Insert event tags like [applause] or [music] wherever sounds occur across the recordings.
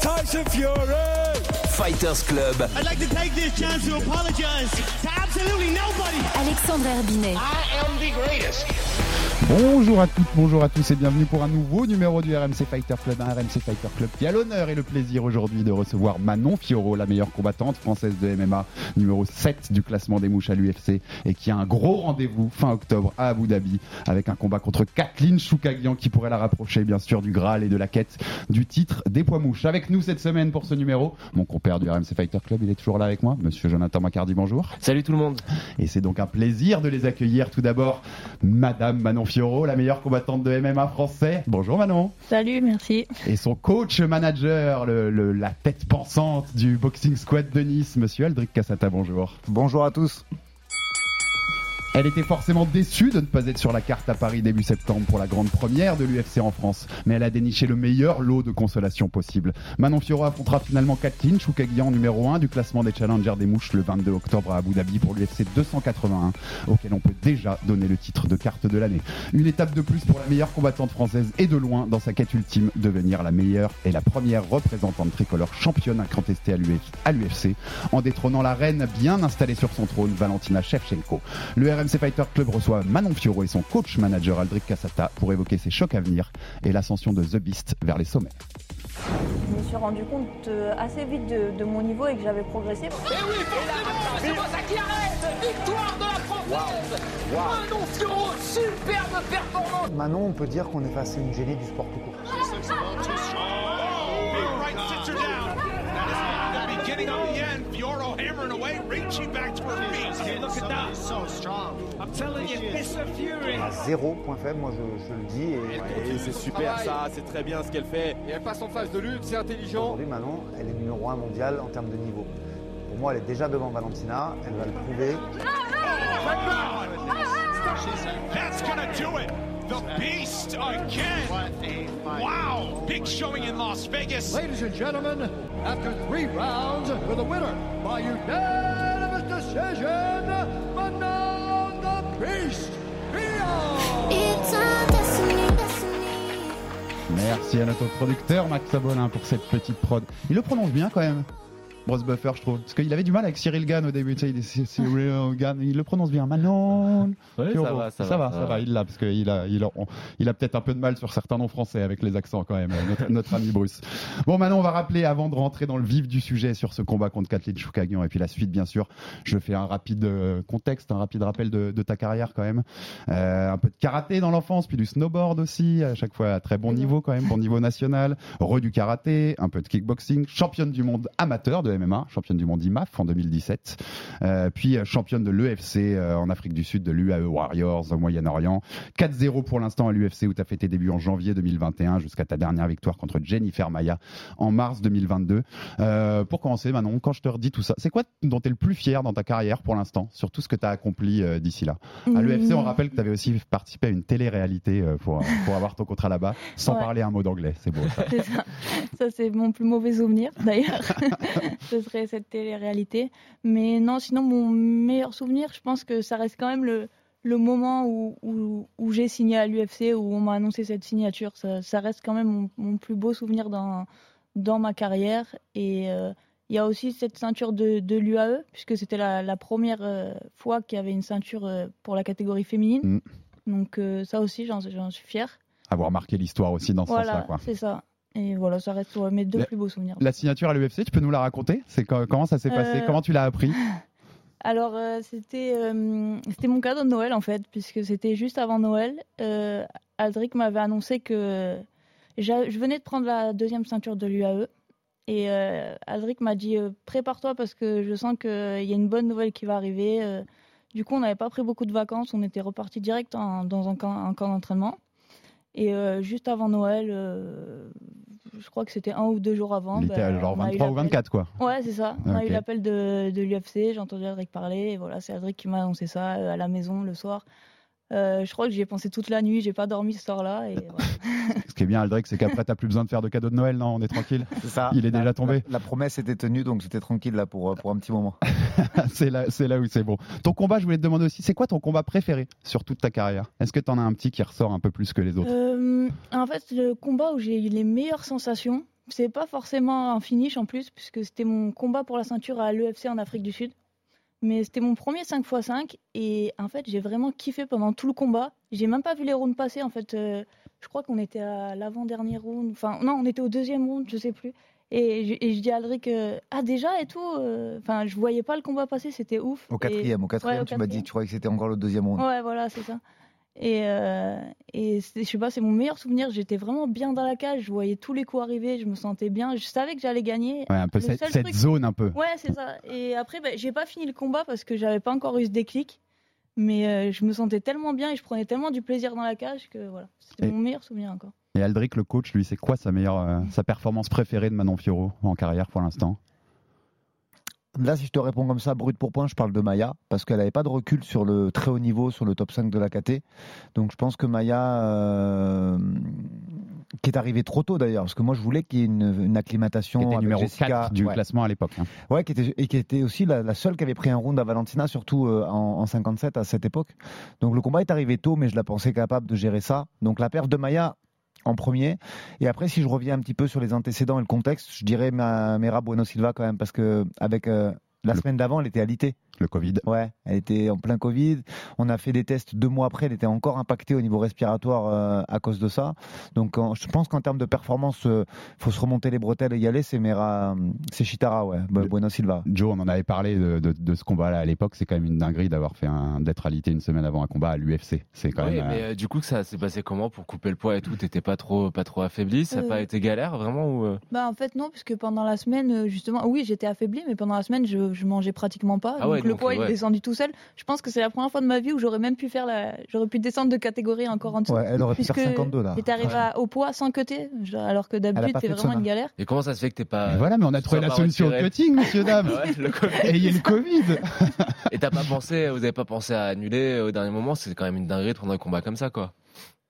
Tyson Fury. Fighters Club. I'd like to take this chance to apologize to absolutely nobody. Alexandre Herbinet. I am the greatest. Bonjour à toutes, bonjour à tous et bienvenue pour un nouveau numéro du RMC Fighter Club, un RMC Fighter Club qui a l'honneur et le plaisir aujourd'hui de recevoir Manon Fioro, la meilleure combattante française de MMA, numéro 7 du classement des mouches à l'UFC et qui a un gros rendez-vous fin octobre à Abu Dhabi avec un combat contre Kathleen Choukagian qui pourrait la rapprocher bien sûr du Graal et de la quête du titre des poids mouches. Avec nous cette semaine pour ce numéro, mon compère du RMC Fighter Club, il est toujours là avec moi, monsieur Jonathan Macardy, bonjour. Salut tout le monde. Et c'est donc un plaisir de les accueillir tout d'abord, Madame Manon Fioro, la meilleure combattante de MMA français. Bonjour Manon. Salut, merci. Et son coach manager, le- le- la tête pensante du Boxing Squad de Nice, Monsieur Aldric Cassata, bonjour. Bonjour à tous. Elle était forcément déçue de ne pas être sur la carte à Paris début septembre pour la grande première de l'UFC en France, mais elle a déniché le meilleur lot de consolation possible. Manon Fioro affrontera finalement Kathleen Choukagian numéro 1 du classement des challengers des mouches le 22 octobre à Abu Dhabi pour l'UFC 281, auquel on peut déjà donner le titre de carte de l'année. Une étape de plus pour la meilleure combattante française et de loin dans sa quête ultime, devenir la meilleure et la première représentante tricolore championne incontestée à l'UF- à l'UFC, en détrônant la reine bien installée sur son trône, Valentina Shevchenko. RMC Fighter Club reçoit Manon Fioro et son coach manager Aldric Cassata pour évoquer ses chocs à venir et l'ascension de The Beast vers les sommets. Je me suis rendu compte euh, assez vite de, de mon niveau et que j'avais progressé. Manon, on peut dire qu'on est face à une génie du sport tout court. À zéro point faible, moi je, je le dis. Et, Et c'est super ça, c'est très bien ce qu'elle fait. Et elle passe en phase de lutte, c'est intelligent. aujourd'hui, Manon, elle est numéro un mondial en termes de niveau. Pour moi, elle est déjà devant Valentina. Elle va le prouver. That's gonna do it. The Beast again. Wow, big showing in Las Vegas. Ladies and gentlemen, after three rounds, with a winner by unanimous decision, Manon the Beast Fior. Merci à notre producteur Max Sabolin pour cette petite prod. Il le prononce bien quand même. Bruce Buffer, je trouve. Parce qu'il avait du mal avec Cyril Gann au début. Tu sais, il est Cy- Cyril Gann. Il le prononce bien. Manon. Ouais, ça va, ça ça va, va, ça va. va. Il l'a parce qu'il a, il a, on- il a peut-être un peu de mal sur certains noms français avec les accents quand même. Notre, [laughs] notre ami Bruce. Bon, maintenant on va rappeler avant de rentrer dans le vif du sujet sur ce combat contre Kathleen Choukagian et puis la suite bien sûr. Je fais un rapide euh, contexte, un rapide rappel de, de ta carrière quand même. Euh, un peu de karaté dans l'enfance, puis du snowboard aussi, à chaque fois à très bon niveau quand même, bon niveau national. Re du karaté, un peu de kickboxing, championne du monde amateur de MMA, championne du monde IMAF en 2017, euh, puis euh, championne de l'EFC euh, en Afrique du Sud de l'UAE Warriors au Moyen-Orient. 4-0 pour l'instant à l'UFC où tu as fait tes débuts en janvier 2021 jusqu'à ta dernière victoire contre Jennifer Maya en mars 2022. Euh, pour commencer, Manon, quand je te redis tout ça, c'est quoi dont tu es le plus fier dans ta carrière pour l'instant, sur tout ce que tu as accompli euh, d'ici là? À l'UFC, on rappelle que tu avais aussi participé à une télé-réalité pour, pour avoir ton contrat là-bas, sans Ouais. parler un mot d'anglais. C'est beau. ça. C'est ça, ça c'est mon plus mauvais souvenir d'ailleurs. [laughs] Ce serait cette télé-réalité. Mais non, sinon mon meilleur souvenir, je pense que ça reste quand même le, le moment où, où, où j'ai signé à l'UFC, où on m'a annoncé cette signature. Ça, ça reste quand même mon, mon plus beau souvenir dans, dans ma carrière. Et euh, il y a aussi cette ceinture de, de l'UAE, puisque c'était la, la première euh, fois qu'il y avait une ceinture euh, pour la catégorie féminine. Mm. Donc ça aussi, j'en suis fière. Avoir marqué l'histoire aussi dans ce sens-là. Voilà, quoi. c'est ça. Et voilà, ça reste ouais, mes deux La- plus beaux souvenirs. La signature à l'UFC, tu peux nous la raconter? C'est comment ça s'est passé? Euh, Comment tu l'as appris? [laughs] Alors, euh, c'était euh, c'était mon cadeau de Noël, en fait, puisque c'était juste avant Noël. Euh, Aldric m'avait annoncé que je venais de prendre la deuxième ceinture de l'UAE. Et Aldric m'a dit Prépare-toi parce que je sens qu'il y a une bonne nouvelle qui va arriver. Du coup, on n'avait pas pris beaucoup de vacances. On était reparti direct en- dans un camp, un camp d'entraînement. Et euh, juste avant Noël, euh, je crois que c'était un ou deux jours avant. Il était bah, genre on a eu 23 ou l'appel. 24, quoi. Ouais, c'est ça. On a Ok. eu l'appel de, de l'UFC, j'ai entendu Adric parler, et voilà, c'est Adric qui m'a annoncé ça euh, à la maison le soir. Euh, je crois que j'y ai pensé toute la nuit, j'ai pas dormi ce soir-là. Et [laughs] voilà. Ce qui est bien, Aldric, c'est qu'après, t'as plus besoin de faire de cadeaux de Noël, non On est tranquille. [laughs] C'est ça. Il est La- déjà tombé. La, la promesse était tenue, donc j'étais tranquille là pour, euh, pour un petit moment. [laughs] c'est là, c'est là où c'est bon. Ton combat, je voulais te demander aussi, c'est quoi ton combat préféré sur toute ta carrière? Est-ce que t'en as un petit qui ressort un peu plus que les autres? Euh, en fait, le combat où j'ai eu les meilleures sensations, c'est pas forcément un finish en plus, puisque c'était mon combat pour la ceinture à l'EFC en Afrique du Sud. Mais c'était mon premier 5x5 et en fait j'ai vraiment kiffé pendant tout le combat. J'ai même pas vu les rounds passer en fait. euh, je crois qu'on était à l'avant-dernier round. Enfin non, on était au deuxième round, je sais plus. Et je, et je dis à Aldric, euh, ah déjà et tout. euh, Enfin je voyais pas le combat passer, c'était ouf. Au Et- quatrième, au quatrième, Ouais, au tu m'as dit, tu croyais que c'était encore le deuxième round. Ouais, voilà, c'est ça. Et, euh, et je sais pas, c'est mon meilleur souvenir. J'étais vraiment bien dans la cage. Je voyais tous les coups arriver. Je me sentais bien. Je savais que j'allais gagner. Ouais, un peu cette, seul cette truc- zone un peu. Ouais, c'est ça. Et après, bah, j'ai pas fini le combat parce que j'avais pas encore eu ce déclic. Mais euh, je me sentais tellement bien et je prenais tellement du plaisir dans la cage que voilà, c'était Et- mon meilleur souvenir encore. Et Aldric, le coach, lui, c'est quoi sa meilleure, euh, sa performance préférée de Manon Fiorot en carrière pour l'instant? Là, si je te réponds comme ça, brut pour point, je parle de Maya, parce qu'elle n'avait pas de recul sur le très haut niveau, sur le top 5 de la KT. Donc je pense que Maya, euh, qui est arrivée trop tôt d'ailleurs, parce que moi je voulais qu'il y ait une, une acclimatation. Qui était avec numéro Jessica, 4 du ouais. classement à l'époque. hein. Ouais, qui était, et qui était aussi la, la seule qui avait pris un round à Valentina, surtout euh, en, en 57 à cette époque. Donc le combat est arrivé tôt, mais je la pensais capable de gérer ça. Donc la perte de Maya en premier. Et après, si je reviens un petit peu sur les antécédents et le contexte, je dirais ma, Mera Bueno Silva quand même, parce que avec euh, la Le- semaine d'avant, elle était alitée. Le Covid. Ouais, elle était en plein Covid. On a fait des tests deux mois après. Elle était encore impactée au niveau respiratoire euh, à cause de ça. Donc, en- je pense qu'en termes de performance, il faut se remonter les bretelles et y aller. C'est Mera, euh, c'est Chitara, ouais, Bueno Silva. Joe, on en avait parlé de, de- de ce combat-là à l'époque. C'est quand même une dinguerie d'avoir fait un, d'être alité une semaine avant un combat à l'UFC. C'est quand Oui, même. mais euh, euh, du coup, ça s'est passé comment pour couper le poids et tout? T'étais pas trop, pas trop affaibli? Ça n'a Euh, pas été galère vraiment ou euh? Bah en fait non, puisque pendant la semaine euh, justement, oui j'étais affaiblie, mais pendant la semaine je, je mangeais pratiquement pas, Ah donc ouais, le poids il ouais. est descendu tout seul. Je pense que c'est la première fois de ma vie où j'aurais même pu faire la, j'aurais pu descendre de catégorie encore en dessous. Ouais, elle aurait pu faire puisque 52 là. J'étais arrivée à- au poids sans cutter, alors que a d'habitude c'est vraiment une galère. Et comment ça se fait que t'es pas. mais voilà, mais on a trouvé la solution au cutting, messieurs, dames. [laughs] Ouais, le Covid. Ayez le Covid. [laughs] Et t'as pas pensé, vous avez pas pensé à annuler au dernier moment C'est quand même une dinguerie de prendre un combat comme ça, quoi.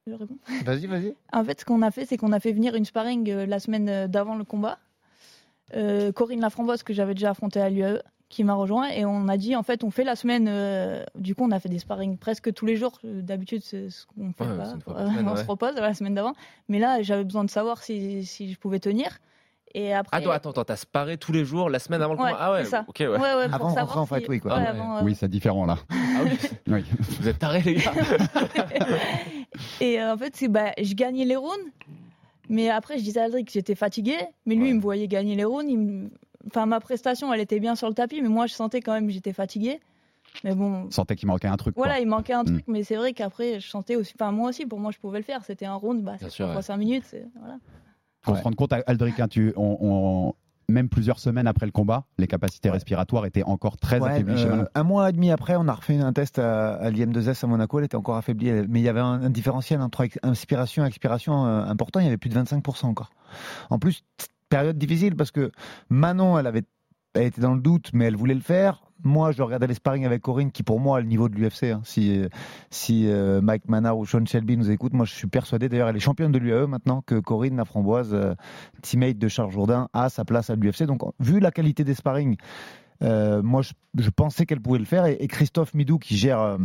Je réponds. Vas-y, vas-y. En fait, ce qu'on a fait, c'est qu'on a fait venir une sparring euh, la semaine euh, d'avant le combat. Euh, Corinne Laframboise, que j'avais déjà affrontée à l'UAE, qui m'a rejoint. Et on a dit, en fait, on fait la semaine. euh, du coup, on a fait des sparring presque tous les jours. Euh, D'habitude, c'est ce qu'on fait Ouais, pas. semaine, [laughs] on ouais. se repose la semaine d'avant. Mais là, j'avais besoin de savoir si, si je pouvais tenir. Et après. Attends, attends, attends, t'as sparé tous les jours la semaine avant le Ouais, combat? Ah ouais, c'est ça. ok, ouais. Ouais, ouais, pour Avant rentrer en si- week, quoi. Ah avant, euh, Oui, c'est différent là. Ah oui, [laughs] Oui. vous êtes tarés, les gars. [laughs] Et euh, en fait, c'est bah, je gagnais les rounds, mais après, je disais à Aldric que j'étais fatiguée, mais lui, Ouais. il me voyait gagner les rounds. il me- Enfin, ma prestation, elle était bien sur le tapis, mais moi, je sentais quand même que j'étais fatiguée. Mais bon, Sentais qu'il manquait un truc. quoi. voilà, il manquait un Mm. truc, mais c'est vrai qu'après, je sentais aussi. Enfin, moi aussi, pour moi, je pouvais le faire. C'était un round, bah, c'est sûr, trois ouais. 5 minutes. Voilà. Ouais. se rende compte, Aldric, hein, tu, on, on- même plusieurs semaines après le combat, les capacités respiratoires étaient encore très Ouais, affaiblies chez euh, Manon. un mois et demi après, on a refait un test à, à l'IM2S à Monaco. Elle était encore affaiblie, mais il y avait un, un différentiel entre inspiration et expiration euh, important. Il y avait plus de 25% encore. En plus, période difficile parce que Manon, elle avait, elle était dans le doute, mais elle voulait le faire. Moi, je regardais les sparring avec Corinne, qui pour moi a le niveau de l'UFC. hein. Si, si euh, Mike Manard ou Sean Shelby nous écoutent, moi je suis persuadé, d'ailleurs, elle est championne de l'UAE maintenant, que Corinne, la framboise, euh, teammate de Charles Jourdain, a sa place à l'UFC. Donc, vu la qualité des sparring, euh, moi, je, pensais qu'elle pouvait le faire. Et, et Christophe Midou, qui gère,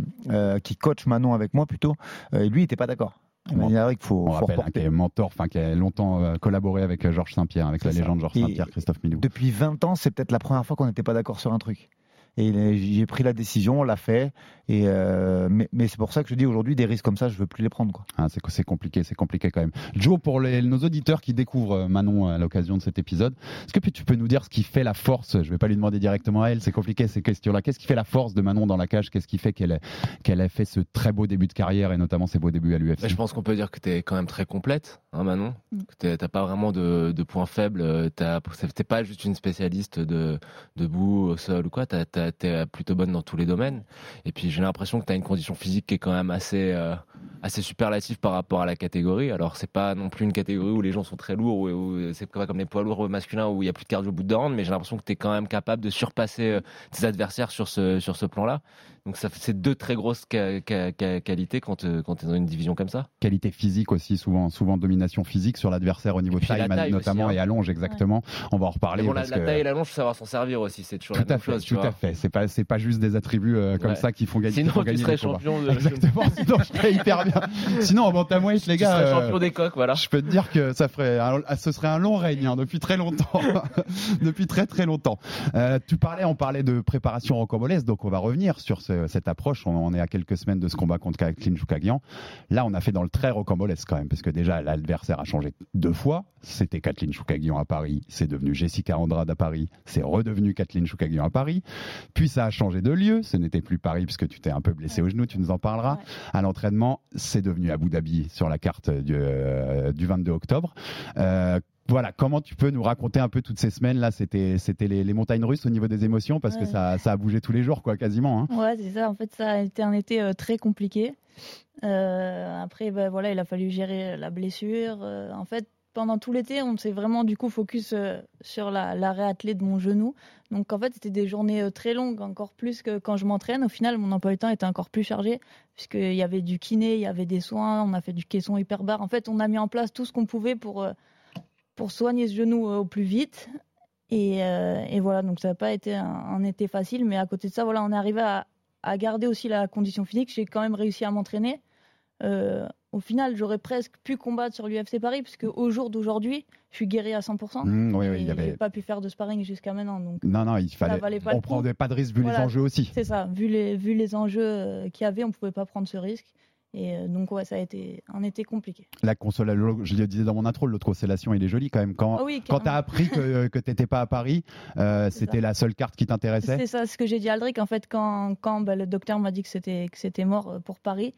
qui coach Manon avec moi plutôt, lui, il n'était pas d'accord. Il m'a dit, Eric, faut, On faut rappelle hein, qu'il est mentor, enfin qui a longtemps euh, collaboré avec euh, Georges Saint-Pierre, avec la ça. légende Georges Saint-Pierre, Christophe Milou. Depuis 20 ans, c'est peut-être la première fois qu'on n'était pas d'accord sur un truc. Et j'ai pris la décision, on l'a fait. Et euh, mais mais c'est pour ça que je dis aujourd'hui, des risques comme ça, je veux plus les prendre. Quoi. Ah, c'est compliqué, c'est compliqué quand même. Joe, pour les- nos auditeurs qui découvrent euh, Manon à l'occasion de cet épisode, est-ce que tu peux nous dire ce qui fait la force? Je vais pas lui demander directement à elle, c'est compliqué ces questions-là. Qu'est-ce qui fait la force de Manon dans la cage? Qu'est-ce qui fait qu'elle ait- qu'elle ait fait ce très beau début de carrière et notamment ses beaux débuts à l'UFC je pense qu'on peut dire que t'es quand même très complète, hein, Manon. Mm. T'es- t'as pas vraiment de, de points faibles. euh, T'es pas juste une spécialiste de debout, au sol ou quoi. T'es plutôt bonne dans tous les domaines. Et puis j'ai l'impression que tu as une condition physique qui est quand même assez, euh, assez superlative par rapport à la catégorie. Alors c'est pas non plus une catégorie où les gens sont très lourds, ou, ou c'est pas comme les poids lourds masculins où il y a plus de cardio au bout de round, mais j'ai l'impression que tu es quand même capable de surpasser euh, tes adversaires sur ce, sur ce plan-là. Donc ça c'est deux très grosses qualités quand tu es dans une division comme ça. Qualité physique aussi, souvent, souvent domination physique sur l'adversaire au niveau de taille, taille notamment aussi, hein. et allonge exactement. On va en reparler. Bon, la, parce la que- taille et la longe, faut savoir s'en servir aussi. C'est toujours Tout la même à fait, chose. tu tout à fait. C'est pas, c'est pas juste des attributs euh, comme Ouais. ça qui font gagner. Sinon, font tu gagner serais champion de- Exactement. [laughs] Sinon, je serais hyper bien. Sinon, en bantamweight, les Tu gars. serais euh, champion des coques, voilà. Je peux te dire que ça ferait, un- ce serait un long règne hein, depuis très longtemps, [laughs] depuis très très longtemps. Euh, tu parlais, on parlait de préparation rocambolesque, donc on va revenir sur ce- cette approche. On, est à quelques semaines de ce combat contre Kathleen Choukagian. Là, on a fait dans le très rocambolesque quand même, parce que déjà l'adversaire a changé deux fois. C'était Kathleen Choukagian à Paris, c'est devenu Jessica Andrade à Paris, c'est redevenu Kathleen Choukagian à Paris. Puis ça a changé de lieu, ce n'était plus Paris puisque tu t'es un peu blessé au genou, tu nous en parleras. À l'entraînement, c'est devenu Abu Dhabi sur la carte du, euh, du 22 octobre. Euh, voilà, comment tu peux nous raconter un peu toutes ces semaines là C'était c'était les, les montagnes russes au niveau des émotions parce que ça, ça a bougé tous les jours quoi, quasiment. hein. Ouais, c'est ça. En fait, ça a été un été euh, très compliqué. Euh, après, ben, voilà, il a fallu gérer la blessure. Euh, en fait, pendant tout l'été, on s'est vraiment du coup focus euh, sur la, la de mon genou. Donc en fait, c'était des journées euh, très longues, encore plus que quand je m'entraîne. Au final, mon emploi du temps était encore plus chargé puisqu'il y avait du kiné, il y avait des soins, on a fait du caisson hyperbar. En fait, on a mis en place tout ce qu'on pouvait pour, euh, pour soigner ce genou euh, au plus vite. Et, euh, et voilà, donc ça n'a pas été un, un été facile, mais à côté de ça, voilà, on est arrivé à, à garder aussi la condition physique. J'ai quand même réussi à m'entraîner. Euh, au final, j'aurais presque pu combattre sur l'UFC Paris, puisque au jour d'aujourd'hui, je suis guéri à 100%. Mmh, oui, oui, et il y avait- pas pu faire de sparring jusqu'à maintenant. Donc, Non, non, il fallait. on le coup. prendrait pas de risque vu les enjeux aussi. C'est ça, vu les, vu les enjeux qu'il y avait, on pouvait pas prendre ce risque. Et euh, donc, ouais, ça a été un été compliqué. La console, je le disais dans mon intro, l'autre constellation, il est joli quand même. Quand, oui, quand tu as appris que, que tu n'étais pas à Paris, euh, c'était la seule carte qui t'intéressait C'est ça ce que j'ai dit à Aldric. En fait, quand, quand bah, le docteur m'a dit que c'était que c'était mort euh, pour Paris,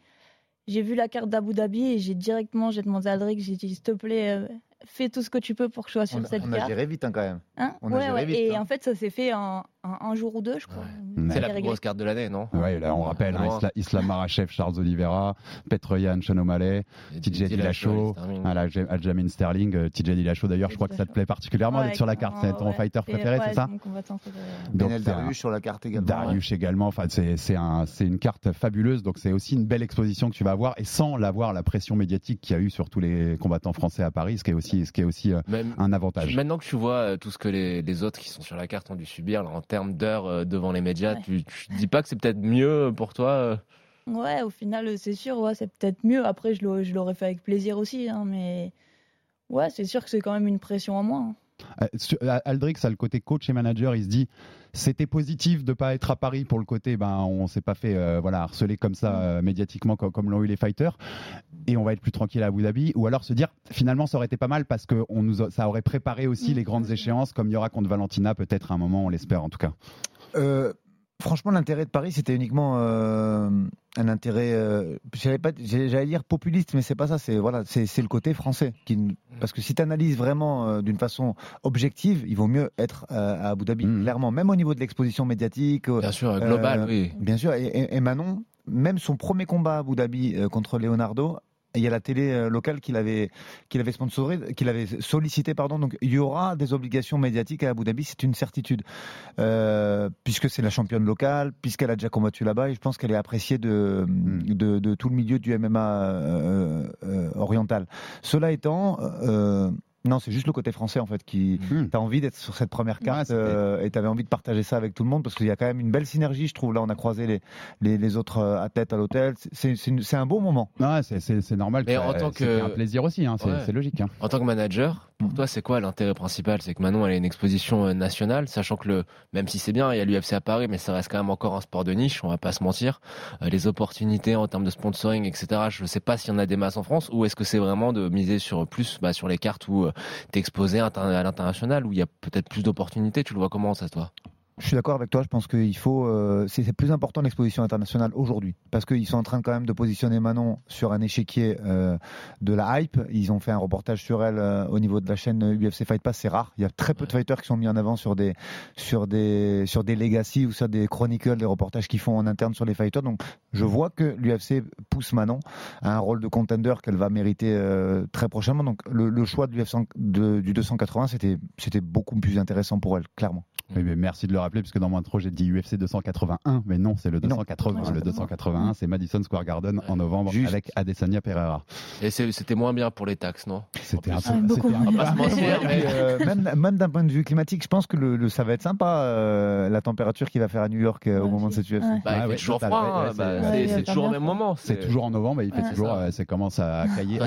j'ai vu la carte d'Abu Dhabi et j'ai directement j'ai demandé à Aldric, j'ai dit s'il te plaît, euh, fais tout ce que tu peux pour que je sois sur On, cette on a carte. géré vite hein, quand même. Hein? On a Ouais, géré ouais. vite, Et hein. en fait, ça s'est fait en, un jour ou deux, je crois. C'est la plus grosse carte de l'année, non? Ouais, là, on rappelle hein, Ouais. Isla- Islam Marachev, Charles Oliveira, Petroyan, Sean O'Malley, TJ Dillashaw, Aljamain Sterling, euh, TJ Dillashaw d'ailleurs, je crois que ça te plaît particulièrement d'être sur la carte, c'est ton fighter préféré, c'est ça Benel un- Darius sur la carte également. Darius également, enfin c'est c'est un, c'est une carte fabuleuse, donc c'est aussi une belle exposition que tu vas avoir et sans l'avoir la pression médiatique qu'il y a eu sur tous les combattants français à Paris, ce qui est aussi, ce qui est aussi euh, Même- un avantage. Maintenant que tu vois euh, tout ce que les, autres qui sont sur la carte ont dû subir en termes d'heures euh, devant les médias, tu, tu dis pas que c'est peut-être mieux pour toi euh, Ouais, au final, euh, c'est sûr, ouais, c'est peut-être mieux. Après, je l'aurais je l'aurais fait avec plaisir aussi, hein, mais ouais, c'est sûr que c'est quand même une pression en moins. Euh, euh, Aldrich, ça a le côté coach et manager, il se dit c'était positif de pas être à Paris pour le côté ben on s'est pas fait euh, voilà harceler comme ça euh, médiatiquement comme, comme l'ont eu les fighters. Et on va être plus tranquille à Abu Dhabi. Ou alors se dire finalement ça aurait été pas mal parce que on nous a- ça aurait préparé aussi les grandes échéances comme il y aura contre Valentina peut-être à un moment on l'espère en tout cas. Euh, franchement, l'intérêt de Paris, c'était uniquement euh, un intérêt, euh, j'allais pas- j'allais dire populiste, mais c'est pas ça. C'est voilà, c'est c'est le côté français. Qui, parce que si tu analyses vraiment euh, d'une façon objective, il vaut mieux être euh, à Abu Dhabi, clairement, même au niveau de l'exposition médiatique. Bien sûr, global, oui. Bien sûr. Et, et- et Manon, même son premier combat à Abu Dhabi euh, contre Leonardo. Il y a la télé euh, locale qu'il avait, qu'il avait sponsorisé, qu'il avait sollicité, pardon. Donc, il y aura des obligations médiatiques à Abu Dhabi, c'est une certitude. Euh, puisque c'est la championne locale, puisqu'elle a déjà combattu là-bas, et je pense qu'elle est appréciée de, de, de tout le milieu du MMA euh, euh, oriental. Cela étant, non, c'est juste le côté français en fait qui. T'as envie d'être sur cette première carte euh, et t'avais envie de partager ça avec tout le monde parce qu'il y a quand même une belle synergie, je trouve. Là, on a croisé les, les, les autres euh, athlètes à l'hôtel. C'est un beau moment. Ouais, c'est- normal. Mais que en tant que- un plaisir aussi, hein, c'est Ouais. logique. hein. En tant que manager, pour toi, c'est quoi l'intérêt principal? C'est que Manon, elle a une exposition euh, nationale, sachant que le, même si c'est bien, il y a l'UFC à Paris, mais ça reste quand même encore un sport de niche, on va pas se mentir. Les opportunités en termes de sponsoring, etc., je sais pas s'il y en a des masses en France, ou est-ce que c'est vraiment de miser sur plus bah, sur les cartes où inter- à l'international, où il y a peut-être plus d'opportunités. Tu le vois comment, ça, toi? Je suis d'accord avec toi. Je pense qu'il faut. euh, c'est plus important l'exposition internationale aujourd'hui parce qu'ils sont en train quand même de positionner Manon sur un échiquier euh, de la hype. Ils ont fait un reportage sur elle euh, au niveau de la chaîne UFC Fight Pass. C'est rare. Il y a très peu de fighters qui sont mis en avant sur des sur des sur des legacy ou sur des chronicles, des reportages qu'ils font en interne sur les fighters. Donc je vois que l'UFC pousse Manon à un rôle de contender qu'elle va mériter euh, très prochainement. Donc le, le choix de l'UFC du 280, c'était c'était beaucoup plus intéressant pour elle, clairement. Oui, mais merci de le rappeler, parce que dans mon intro, j'ai dit UFC 281, mais non, c'est le 280. Le 281, c'est Madison Square Garden en novembre avec Adesanya Pereira. Et c'était moins bien pour les taxes, non? C'était un peu. euh, même même d'un point de vue climatique, je pense que le, le- ça va être sympa euh, la température qu'il va faire à New York euh, au moment de cette UFC. Ouais. Bah, il fait ouais, toujours froid, hein, bah, c'est- toujours au même moment. C'est toujours en novembre et il fait toujours, ça. commence à cailler.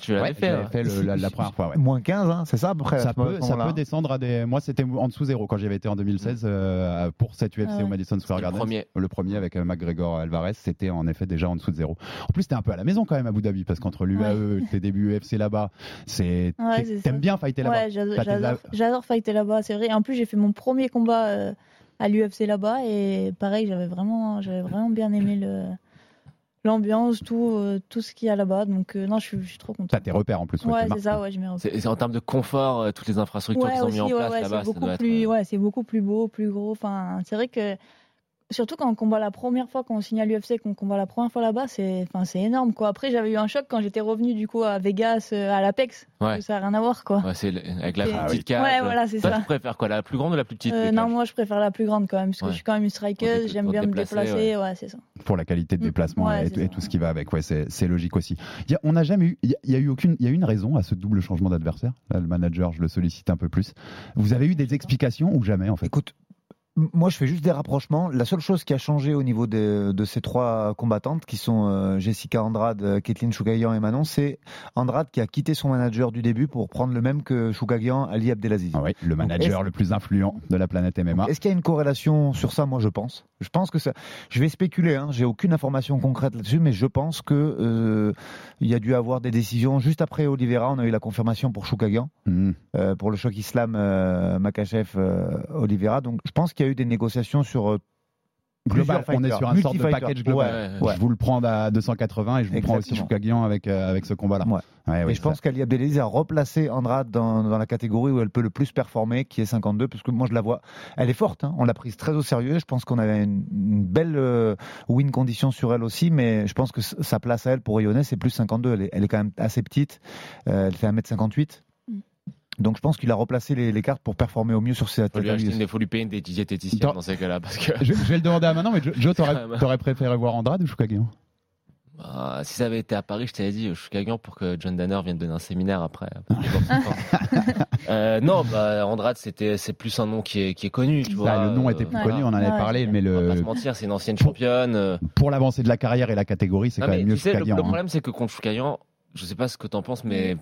Tu l'avais fait, hein. la, première fois. Moins 15, hein, c'est ça à peu près. Ça peut descendre à des. Moi, c'était en dessous zéro quand j'avais été en 2016 euh, pour cette UFC Ah ouais. au Madison Square C'était le Garden. premier. Le premier avec euh, McGregor Alvarez, c'était en effet déjà en dessous de zéro. En plus, t'es un peu à la maison quand même à Abu Dhabi parce qu'entre l'UAE, [laughs] tes débuts UFC là-bas, c'est. Ouais. T'aimes bien fighter là-bas. Ouais, j'adore- j'adore fighter là-bas, c'est vrai. En plus, j'ai fait mon premier combat euh, à l'UFC là-bas et pareil, j'avais vraiment, j'avais vraiment bien aimé le l'ambiance, tout, euh, tout ce qu'il y a là-bas. Donc euh, non, je suis, je suis trop contente. T'as tes repères en plus. Ouais, tes c'est ça, ouais, je. C'est c'est en termes de confort, euh, toutes les infrastructures Ouais, qu'ils ont aussi, mis en ouais, place ouais, là-bas, c'est beaucoup plus, ouais, c'est beaucoup plus beau, plus gros. Enfin, c'est vrai que surtout quand on combat la première fois, quand on signe à l'UFC, qu'on combat la première fois là-bas, c'est, enfin, c'est énorme, quoi. Après, j'avais eu un choc quand j'étais revenu du coup à Vegas, euh, à l'Apex. Ouais. Ça n'a rien à voir, quoi. ouais, c'est le- avec la plus Ah petite oui. cage. Ouais, voilà, c'est Toi, ça. tu préfères quoi, la plus grande ou la plus petite Euh, non, moi, je préfère la plus grande quand même, parce que Ouais. je suis quand même une strikeuse, j'aime bien me déplacer, déplacer, ouais. ouais, c'est ça. pour la qualité de Mm. déplacement Ouais, et, c'est et ça. tout ce qui va avec. Ouais, c'est logique aussi. Il y a- on n'a jamais eu. Il y, a- il y a eu aucune. Il y a eu une raison à ce double changement d'adversaire? Là, le manager, je le sollicite un peu plus. Vous avez eu des explications ou jamais en fait? Écoute, moi je fais juste des rapprochements. La seule chose qui a changé au niveau de, de ces trois combattantes, qui sont euh, Jessica Andrade, euh, Kathleen Choukagian et Manon, c'est Andrade qui a quitté son manager du début pour prendre le même que Choukagian, Ali Abdelaziz. Ah oui, le manager le plus influent de la planète MMA. Est-ce qu'il y a une corrélation sur ça? Moi, je pense. Je pense que ça. Je vais spéculer. Hein. J'ai aucune information concrète là-dessus, mais je pense que euh, il y a dû avoir des décisions juste après Oliveira. On a eu la confirmation pour Choukagian Mhm. euh, pour le choc Islam euh, Makachev euh, Oliveira. Donc, je pense qu'il y a eu des négociations sur Global, on est sur un de multi-fighters. package global. Ouais, ouais. Je vous le prends à 280 et je vous prends aussi Exactement. Choukagian avec, euh, avec ce combat-là. Ouais. Et oui, je pense qu'Ali Abdelaziz a replacé Andrade dans, dans la catégorie où elle peut le plus performer, qui est 52, parce que moi je la vois, elle est forte, hein. on l'a prise très au sérieux, je pense qu'on avait une, une belle euh, win condition sur elle aussi, mais je pense que sa place à elle pour rayonner, c'est plus 52, elle est, elle est quand même assez petite, Euh, elle fait 1m58. Donc je pense qu'il a replacé les, les cartes pour performer au mieux sur acheter catégories. une, faut lui payer une des diététiciennes Dans- dans ces cas-là. Parce que Je, je vais le demander à Manon, mais Joe, [laughs] t'aurais préféré voir Andrade ou Choukagian? Bah, si ça avait été à Paris, je t'avais dit, je suis gagnant pour que John Danner vienne donner un séminaire après. [laughs] Euh, non, bah, Andrade, c'était, c'est plus un nom qui est, qui est connu. Tu vois, Le nom était plus euh, connu, on en avait Ouais, parlé, mais On va pas se le, mentir, c'est une ancienne championne. euh. pour l'avancée de la carrière et la catégorie, c'est quand mais même mieux tu sais, le, le hein. problème, c'est que contre Choukagian, je sais pas ce que t'en penses, mais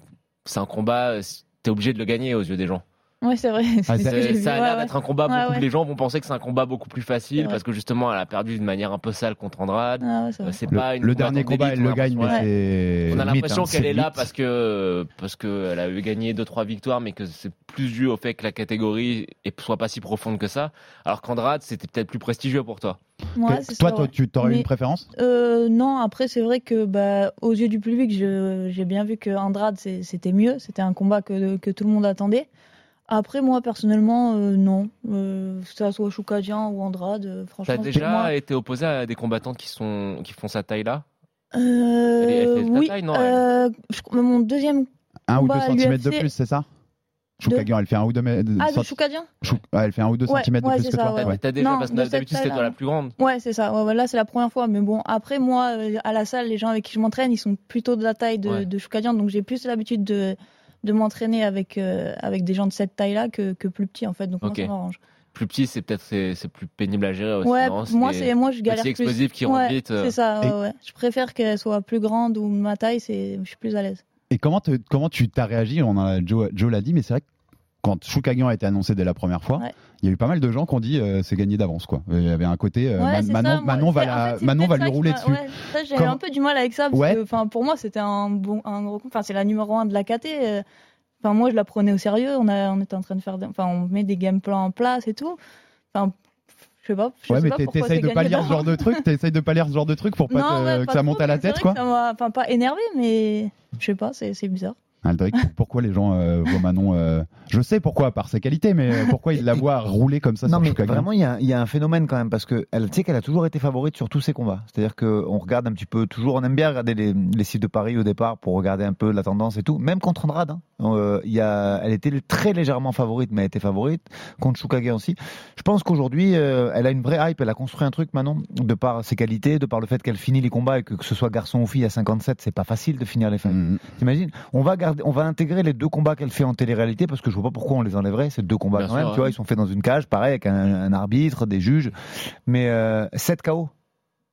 c'est un combat, euh, t'es obligé de le gagner aux yeux des gens. Ouais, c'est vrai. [laughs] Ah, ce vu, ça a l'air d'être un combat Ouais, beaucoup. ouais. Les gens vont penser que c'est un combat beaucoup plus facile parce que justement, elle a perdu d'une manière un peu sale contre Andrade. Ah ouais, c'est Euh. C'est Le, pas une le dernier combat, elle le a gagne, mais. On a l'impression hein, qu'elle est là parce que parce que elle a eu gagné deux trois victoires, mais que c'est plus dû au fait que la catégorie est, soit pas si profonde que ça. Alors qu'Andrade, c'était peut-être plus prestigieux pour toi. Ouais, c'est Toi, ça, toi, ouais. tu t'aurais Mais- une préférence? Euh, non, après c'est vrai que bah, aux yeux du public, j'ai bien vu que Andrade c'était mieux, c'était un combat que, que tout le monde attendait. Après moi personnellement, euh, non, euh, que ça soit Choukagian ou Andrade, euh, franchement. T'as déjà moi- été opposé à des combattantes qui sont qui font sa taille là Euh, Elle elle oui, taille, non, euh, je crois- mon deuxième. Un ou deux à centimètres de plus, c'est ça? Choukagian, elle fait un ou deux mètres. Ah, de cent- Choukagian Chou- ouais, elle fait un ou deux Ouais, centimètres ouais, de plus que ça, toi. ouais. ouais. T'as déjà Non, parce que d'habitude c'était toi taille-là. la plus grande. Ouais, c'est ça. Ouais, là, c'est la première fois. Mais bon, après, moi, à la salle, les gens avec qui je m'entraîne, ils sont plutôt de la taille de, Ouais. de Choukagian. Donc, j'ai plus l'habitude de, de m'entraîner avec, euh, avec des gens de cette taille-là que, que plus petits, en fait. Donc, moi, ça m'arrange. Plus petit, c'est peut-être c'est c'est plus pénible à gérer aussi. Ouais, non? Moi, c'est, moi, je galère petits plus. explosifs qui Ouais, vite. euh. C'est ça, Et- ouais, ouais. Je préfère qu'elle soit plus grande ou ma taille, c'est, je suis plus à l'aise. Et comment, te- comment tu t'as réagi? On a, Joe, Joe l'a dit, mais c'est vrai que quand Choukagian a été annoncé dès la première fois, Ouais. il y a eu pas mal de gens qui ont dit euh, c'est gagné d'avance. quoi. Il y avait un côté euh, Ouais, Man- Manon, ça, Manon va, la- en fait, Manon va lui ça rouler dessus. ouais, ça, j'avais Comment- un peu du mal avec ça parce que, pour moi, c'était un bon, un gros, enfin, c'est la numéro un de la KT. euh, Enfin, moi, je la prenais au sérieux. On a, on était en train de faire, enfin, on met des game plans en place et tout. Enfin, je sais pas. je Ouais, sais mais t'essayes de pas lire ce genre de truc, t'essayes de pas lire ce genre de truc pour pas Non, te- ouais, que pas ça trop, monte à la tête, quoi. que ça m'a- Enfin, pas énervé, mais je sais pas, c'est bizarre. Aldric, pourquoi les gens euh, voient Manon euh, Je sais pourquoi, par ses qualités, mais euh, pourquoi ils la voient rouler comme ça Non sur mais vraiment il y, a, il y a un phénomène quand même parce que elle tu sais qu'elle a toujours été favorite sur tous ses combats. C'est-à-dire que on regarde un petit peu toujours on aime bien regarder les, les sites de Paris au départ pour regarder un peu la tendance et tout. Même contre Andrade, hein. Euh, y a, elle était très légèrement favorite mais elle était favorite contre Chukage aussi. Je pense qu'aujourd'hui elle a une vraie hype, elle a construit un truc maintenant de par ses qualités, de par le fait qu'elle finit les combats et que que ce soit garçon ou fille à 57 c'est pas facile de finir les fights. Mhm. T'imagines? On va on va intégrer les deux combats qu'elle fait en télé-réalité parce que je vois pas pourquoi on les enlèverait. Ces deux combats Bien quand sûr, même, ouais. tu vois, ils sont faits dans une cage, pareil avec un, un arbitre, des juges, mais euh, 7 KO,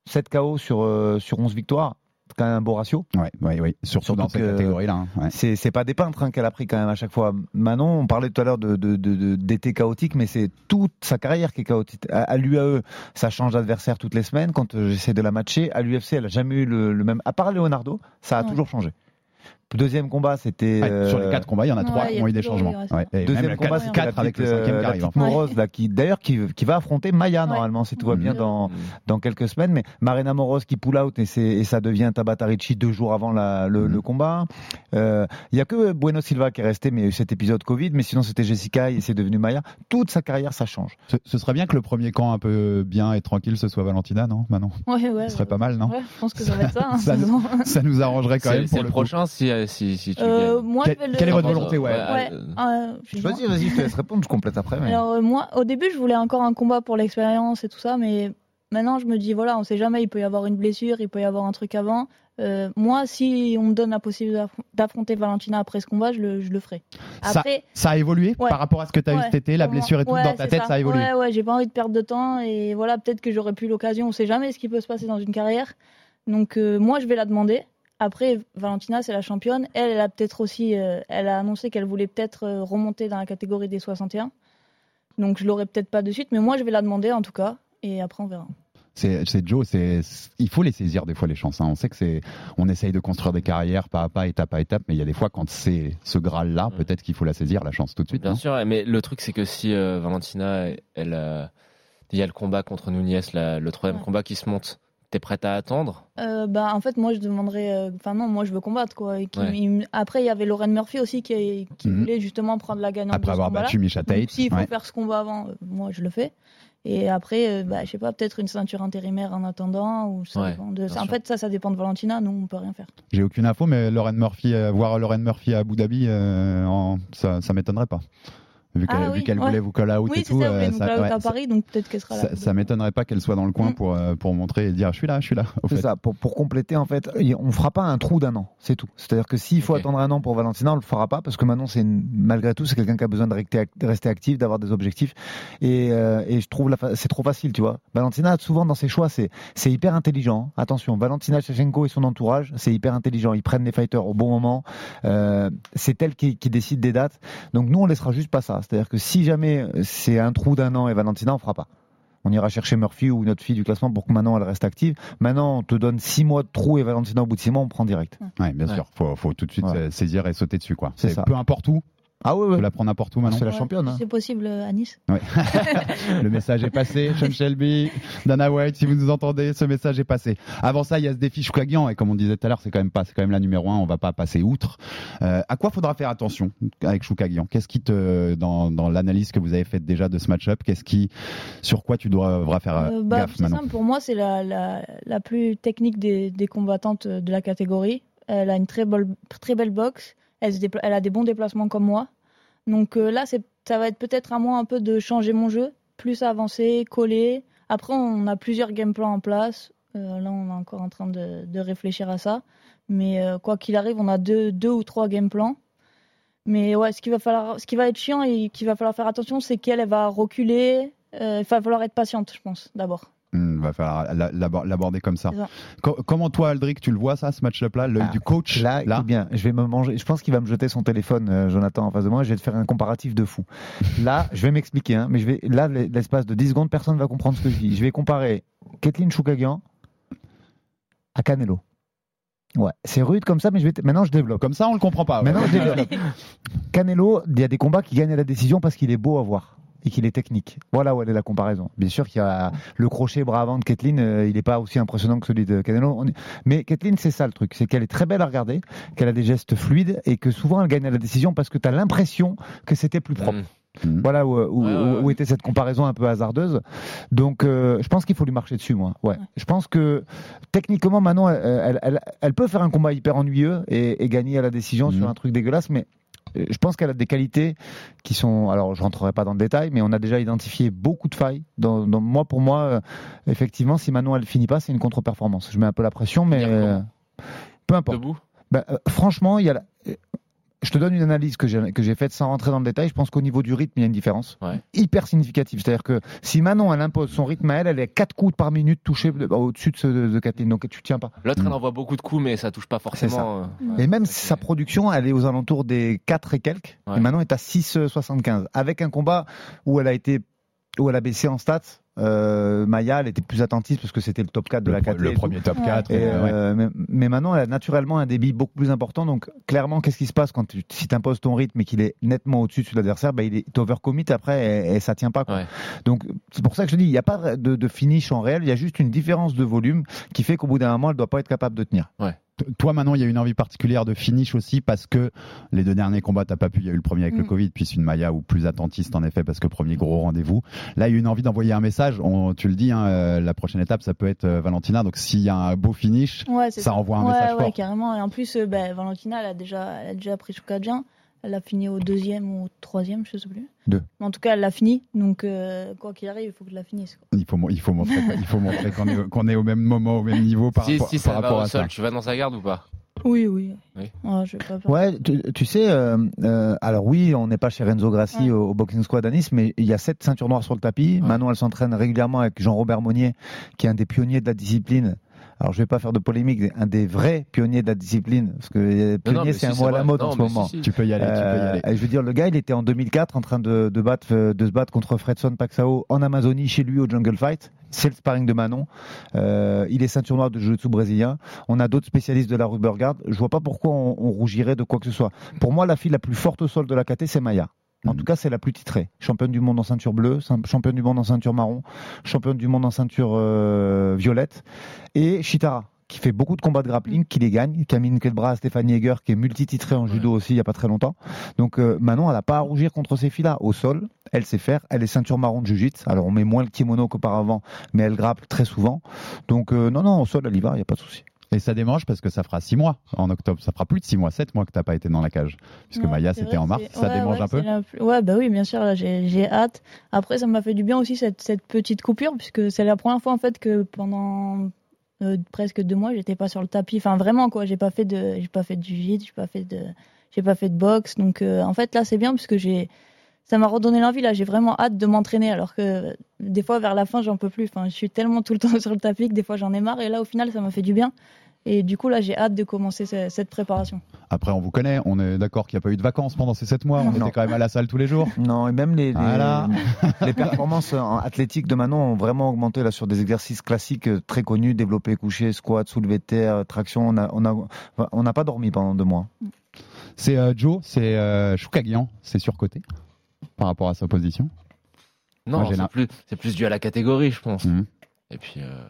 7 KO sur euh, sur 11 victoires, c'est quand même un beau ratio. Ouais, ouais, ouais. Surtout, Surtout dans cette catégorie-là. hein, ouais. C'est c'est pas des peintres hein, qu'elle a pris quand même à chaque fois. Manon, on parlait tout à l'heure de de- de- de- d'été chaotique, mais c'est toute sa carrière qui est chaotique. À, à l'UAE, ça change d'adversaire toutes les semaines. Quand euh, j'essaie de la matcher, à l'UFC, elle a jamais eu le, le même. À part Leonardo, ça a Ouais. toujours changé. Deuxième combat, c'était Ouais, Sur les euh, quatre combats, il y en a ouais, trois qui ont eu des changements. ouais, Deuxième même combat, la quatre avec le cinquième euh, qui la arrive. hein. Morose, là, qui d'ailleurs qui, qui va affronter Maya Ouais. normalement, si tout va bien Mhm. dans dans quelques semaines. Mais Marina Moros qui pull out et, c'est- et ça devient Tabata Ricci deux jours avant la- le, le combat. Euh, Il y a que Bueno Silva qui est resté, mais il y a eu cet épisode Covid. Mais sinon, c'était Jessica et c'est devenu Maya. Toute sa carrière, ça change. Ce, ce serait bien que le premier camp un peu bien et tranquille, ce soit Valentina, non Manon? Ouais, ouais. Ce serait pas mal, non? Ouais, je pense que ça va être ça. hein, Ça nous-. Ça nous arrangerait quand C'est même c'est pour le prochain si, si, si tu Euh, gagnes. moi, Quelle- je vais le- quelle est votre volonté, ouais. Ouais. euh, euh, excuse-moi. Vas-y, vas-y, je te laisse répondre. Je complète après. Mais... Alors euh, moi, au début, je voulais encore un combat pour l'expérience et tout ça, mais maintenant, je me dis voilà, on sait jamais, il peut y avoir une blessure, il peut y avoir un truc avant. Euh, moi, si on me donne la possibilité d'affr- d'affronter Valentina après ce combat, je le, je le ferai. Ça- Après, Ça a évolué Ouais. par rapport à ce que tu as eu Ouais. cet été, la pour moi- blessure et tout, ouais, dans ta c'est tête, ça, a évolué. Ouais, ouais, j'ai pas envie de perdre de temps et voilà, peut-être que j'aurais plus l'occasion. On sait jamais ce qui peut se passer dans une carrière. Donc euh, moi, je vais la demander. Après, Valentina, c'est la championne. Elle, elle a peut-être aussi, euh, elle a annoncé qu'elle voulait peut-être euh, remonter dans la catégorie des 61. Donc je l'aurai peut-être pas de suite, mais moi, je vais la demander en tout cas. Et après, on verra. C'est Joe, c'est il faut les saisir des fois les chances. hein. On sait que c'est on essaye de construire des carrières pas à pas, étape à étape, mais il y a des fois quand c'est ce graal là, Mm. peut-être qu'il faut la saisir la chance tout de suite. Bien sûr, mais le truc c'est que si euh, Valentina, elle, euh, il y a le combat contre Nunez, la- le troisième Ouais. combat qui se monte, t'es prête à attendre? Euh, bah, en fait, moi, je demanderais. euh, Enfin, non, moi, je veux combattre, quoi. Et qui- Ouais. il me- Après, il y avait Lauren Murphy aussi qui, qui Mhm. voulait justement prendre la gagnante. Après avoir battu Misha Tate. S'il faut ouais. faire ce combat avant, euh, moi, je le fais. Et après, euh, bah, je sais pas, peut-être une ceinture intérimaire en attendant. Ou ça Ouais, dépend de... bien En sûr. fait, ça, ça dépend de Valentina. Nous, on peut rien faire. J'ai aucune info, mais Lauren Murphy, voir Lauren Murphy à Abu Dhabi, en- ça, ça m'étonnerait pas. Vu qu'elle Ah oui, ouais. voulait vous call out oui, et c'est tout, ça. euh, donc, là, ouais, à ça- Paris, donc peut-être qu'elle sera là. ça, ça m'étonnerait pas qu'elle soit dans le coin Mm. pour, euh, pour montrer et dire je suis là, je suis là. C'est ça, pour, pour compléter en fait, on fera pas un trou d'un an, c'est tout. C'est-à-dire que s'il faut attendre un an pour Valentina, on le fera pas parce que maintenant c'est malgré tout c'est quelqu'un qui a besoin de rester, actif, d'avoir des objectifs et, euh, et je trouve fa- c'est trop facile, tu vois. Valentina souvent dans ses choix c'est c'est hyper intelligent. Attention, Valentina Shevchenko et son entourage c'est hyper intelligent. Ils prennent les fighters au bon moment. Euh, c'est elle qui, qui décide des dates. Donc nous on laissera juste pas ça. C'est-à-dire que si jamais c'est un trou d'un an et Valentina on fera pas. On ira chercher Murphy ou une autre fille du classement pour que maintenant elle reste active. Maintenant, on te donne six mois de trou et Valentina au bout de six mois, on prend direct. Ouais, bien Ouais. sûr. Faut, faut tout de suite Ouais. saisir et sauter dessus, quoi. C'est ça. Peu importe où. Ah ouais, Tu peux la prendre n'importe où maintenant. C'est la Ouais, championne. hein. C'est possible euh, à Nice. Ouais. [laughs] [laughs] le message est passé. Sean Shelby, Dana White, si vous nous entendez, ce message est passé. Avant ça, il y a ce défi Choukagian et comme on disait tout à l'heure, c'est quand même pas, c'est quand même la numéro un. On va pas passer outre. Euh, à quoi faudra faire attention avec Choukagian Qu'est-ce qui te, dans, dans l'analyse que vous avez faite déjà de ce match-up, qu'est-ce qui, sur quoi tu devras faire euh, Euh, bah, gaffe maintenant simple, pour moi, c'est la, la, la plus technique des, des combattantes de la catégorie. Elle a une très, belle très belle boxe. Elle, a des bons déplacements comme moi. Donc euh, là, ça va être peut-être à moi un peu de changer mon jeu, plus avancer, coller. Après, on a plusieurs game plans en place. Euh, là, on est encore en train de, réfléchir à ça. Mais euh, quoi qu'il arrive, on a deux, ou trois game plans. Mais ouais, ce qui va ce qui va être chiant et qu'il va falloir faire attention, c'est qu'elle elle va reculer. Il va falloir être patiente, je pense, d'abord. Hmm, va falloir la- l'abor- l'aborder comme ça. Co- comment toi, Aldric, tu le vois ça, ce match-up-là, l'œil Ah, du coach Là, écoute bien, je vais me manger. Je pense qu'il va me jeter son téléphone, euh, Jonathan, en face de moi. Je vais te faire un comparatif de fou. Là, je vais m'expliquer, hein, mais je vais là, l'espace de 10 secondes, personne ne va comprendre ce que je dis. Je vais comparer Kathleen Choukagian à Canelo. Ouais, c'est rude comme ça, mais je vais te- maintenant je développe. Comme ça, on le comprend pas. ouais. Maintenant, je développe. [laughs] Canelo, il y a des combats qui gagnent à la décision parce qu'il est beau à voir. Et qu'il est technique. Voilà où elle est la comparaison. Bien sûr qu'il y a le crochet bras avant de Kathleen, euh, il n'est pas aussi impressionnant que celui de Canelo. Est- Mais Kathleen, c'est ça le truc, c'est qu'elle est très belle à regarder, qu'elle a des gestes fluides et que souvent elle gagne à la décision parce que tu as l'impression que c'était plus propre. Mhm. Voilà où, où- Ouais, ouais, ouais. où était cette comparaison un peu hasardeuse. Donc, euh, je pense qu'il faut lui marcher dessus, moi. Ouais. Je pense que techniquement, Manon, elle, elle- elle- elle peut faire un combat hyper ennuyeux et, et gagner à la décision sur un truc dégueulasse, mais je pense qu'elle a des qualités qui sont. Alors, je rentrerai pas dans le détail, mais on a déjà identifié beaucoup de failles. Dans, dans- moi, pour moi, euh, effectivement, si Manon elle finit pas, c'est une contre-performance. Je mets un peu la pression, mais euh, peu importe. Debout? Bah, euh, franchement, il y a la- euh, je te donne une analyse que j'ai faite sans rentrer dans le détail. Je pense qu'au niveau du rythme, il y a une différence Ouais. hyper significative. C'est-à-dire que si Manon elle impose son rythme à elle, elle est à 4 coups par minute touchés de- au-dessus de, ce- de Kathleen. Donc tu tiens pas. L'autre, Mm. elle envoie beaucoup de coups, mais ça touche pas forcément. euh, Et même si sa production, elle est aux alentours des 4 et quelques. Ouais. Et Manon est à 6,75. Avec un combat où elle a été où elle a baissé en stats. Euh, Maya, elle était plus attentive parce que c'était le top 4 de Le, la 4 le premier top 4. Et, et, ouais. euh, mais, mais maintenant, elle a naturellement un débit beaucoup plus important. Donc, clairement, qu'est-ce qui se passe quand tu, si tu imposes ton rythme et qu'il est nettement au-dessus de l'adversaire bah, Il est overcommit après et, et ça tient pas. Quoi. Ouais. Donc, c'est pour ça que je dis il n'y a pas de, de finish en réel. Il y a juste une différence de volume qui fait qu'au bout d'un moment, elle doit pas être capable de tenir. T- Toi, maintenant, il y a une envie particulière de finish aussi parce que les deux derniers combats, t'as pas pu. Il y a eu le premier avec le Mm. Covid, puis une Maya ou plus attentiste en effet parce que premier gros rendez-vous. Là, il y a eu une envie d'envoyer un message. On, tu le dis, hein, euh, la prochaine étape, ça peut être euh, Valentina. Donc, s'il y a un beau finish, Ouais, c'est ça envoie un ouais, message ouais, fort. carrément. Et en plus, euh, ben, Valentina, elle a déjà, elle a déjà pris Choukadjian. Elle a fini au deuxième ou au troisième, je sais plus. Deux. Mais en tout cas, elle l'a fini. Donc, euh, quoi qu'il arrive, il faut que je la finisse. quoi. Il faut, mo- il faut montrer, il faut montrer qu'on est, qu'on est au même moment, au même niveau par Si, rapport, si par ça va rapport au à sol, ça. tu vas dans sa garde ou pas? Oui, oui. Oui. Ouais, je vais pas peur. Ouais, tu, tu sais, euh, euh, alors oui, on n'est pas chez Renzo Grassi Ouais. au, au Boxing Squad à Nice, mais il y a sept ceintures noires sur le tapis. Ouais. Manon, elle s'entraîne régulièrement avec Jean-Robert Monnier, qui est un des pionniers de la discipline. Alors, je vais pas faire de polémique, un des vrais pionniers de la discipline, parce que euh, pionnier, c'est si, un mot à la mode Non, en ce si, moment. si. Tu peux y aller, tu peux y Euh, aller. je veux dire, le gars, il était en 2004 en train de, de, battre, euh, de se battre contre Fredson Paxao en Amazonie, chez lui au Jungle Fight. C'est le sparring de Manon. Euh, il est ceinture noire de jiu-jitsu brésilien. On a d'autres spécialistes de la rubber guard. Je vois pas pourquoi on, on rougirait de quoi que ce soit. Pour moi, la fille la plus forte au sol de la KT, c'est Maya. En tout cas, c'est la plus titrée. Championne du monde en ceinture bleue, championne du monde en ceinture marron, championne du monde en ceinture euh, violette. Et Shitara, qui fait beaucoup de combats de grappling, qui les gagne, qui a mis une clé de bras à Stéphanie Heger, qui est multititrée en judo aussi il y a pas très longtemps. Donc euh, Manon, elle n'a pas à rougir contre ces filles-là. Au sol, elle sait faire. Elle est ceinture marron de jiu Alors on met moins le kimono qu'auparavant, mais elle grappe très souvent. Donc euh, non, non, au sol, elle y va, il n'y a pas de souci. Et ça démange parce que ça fera 6 mois en octobre. Ça fera plus de 6 mois, 7 mois que t'as pas été dans la cage. Puisque Ouais, Maya, c'était en mars. Ça ouais, démange ouais, un peu la Ouais, bah oui, bien sûr, j'ai j'ai hâte. Après, ça m'a fait du bien aussi cette, cette petite coupure, puisque c'est la première fois en fait que pendant euh, presque deux mois, j'étais pas sur le tapis. Enfin, vraiment quoi, j'ai pas fait de, j'ai pas fait de jiu j'ai pas fait de, j'ai pas fait de boxe. Donc, euh, en fait, là, c'est bien puisque j'ai, ça m'a redonné l'envie. Là, j'ai vraiment hâte de m'entraîner, alors que des fois vers la fin, j'en peux plus. Enfin, je suis tellement tout le temps [laughs] sur le tapis que des fois, j'en ai marre. Et là, au final, ça m'a fait du bien. Et du coup, là, j'ai hâte de commencer ce- cette préparation. Après, on vous connaît. On est d'accord qu'il n'y a pas eu de vacances pendant ces 7 mois. On Non. était quand même à la salle tous les jours. Non, et même les, les, Voilà. les performances athlétiques de Manon ont vraiment augmenté là sur des exercices classiques euh, très connus, développé couché, squat, soulevé de terre, traction. On a, on a, on n'a pas dormi pendant deux mois. C'est euh, Joe, c'est euh, Choukagian, c'est surcoté par rapport à sa position. Non, c'est plus, plus dû à la catégorie, je pense. Mhm. Et puis, euh,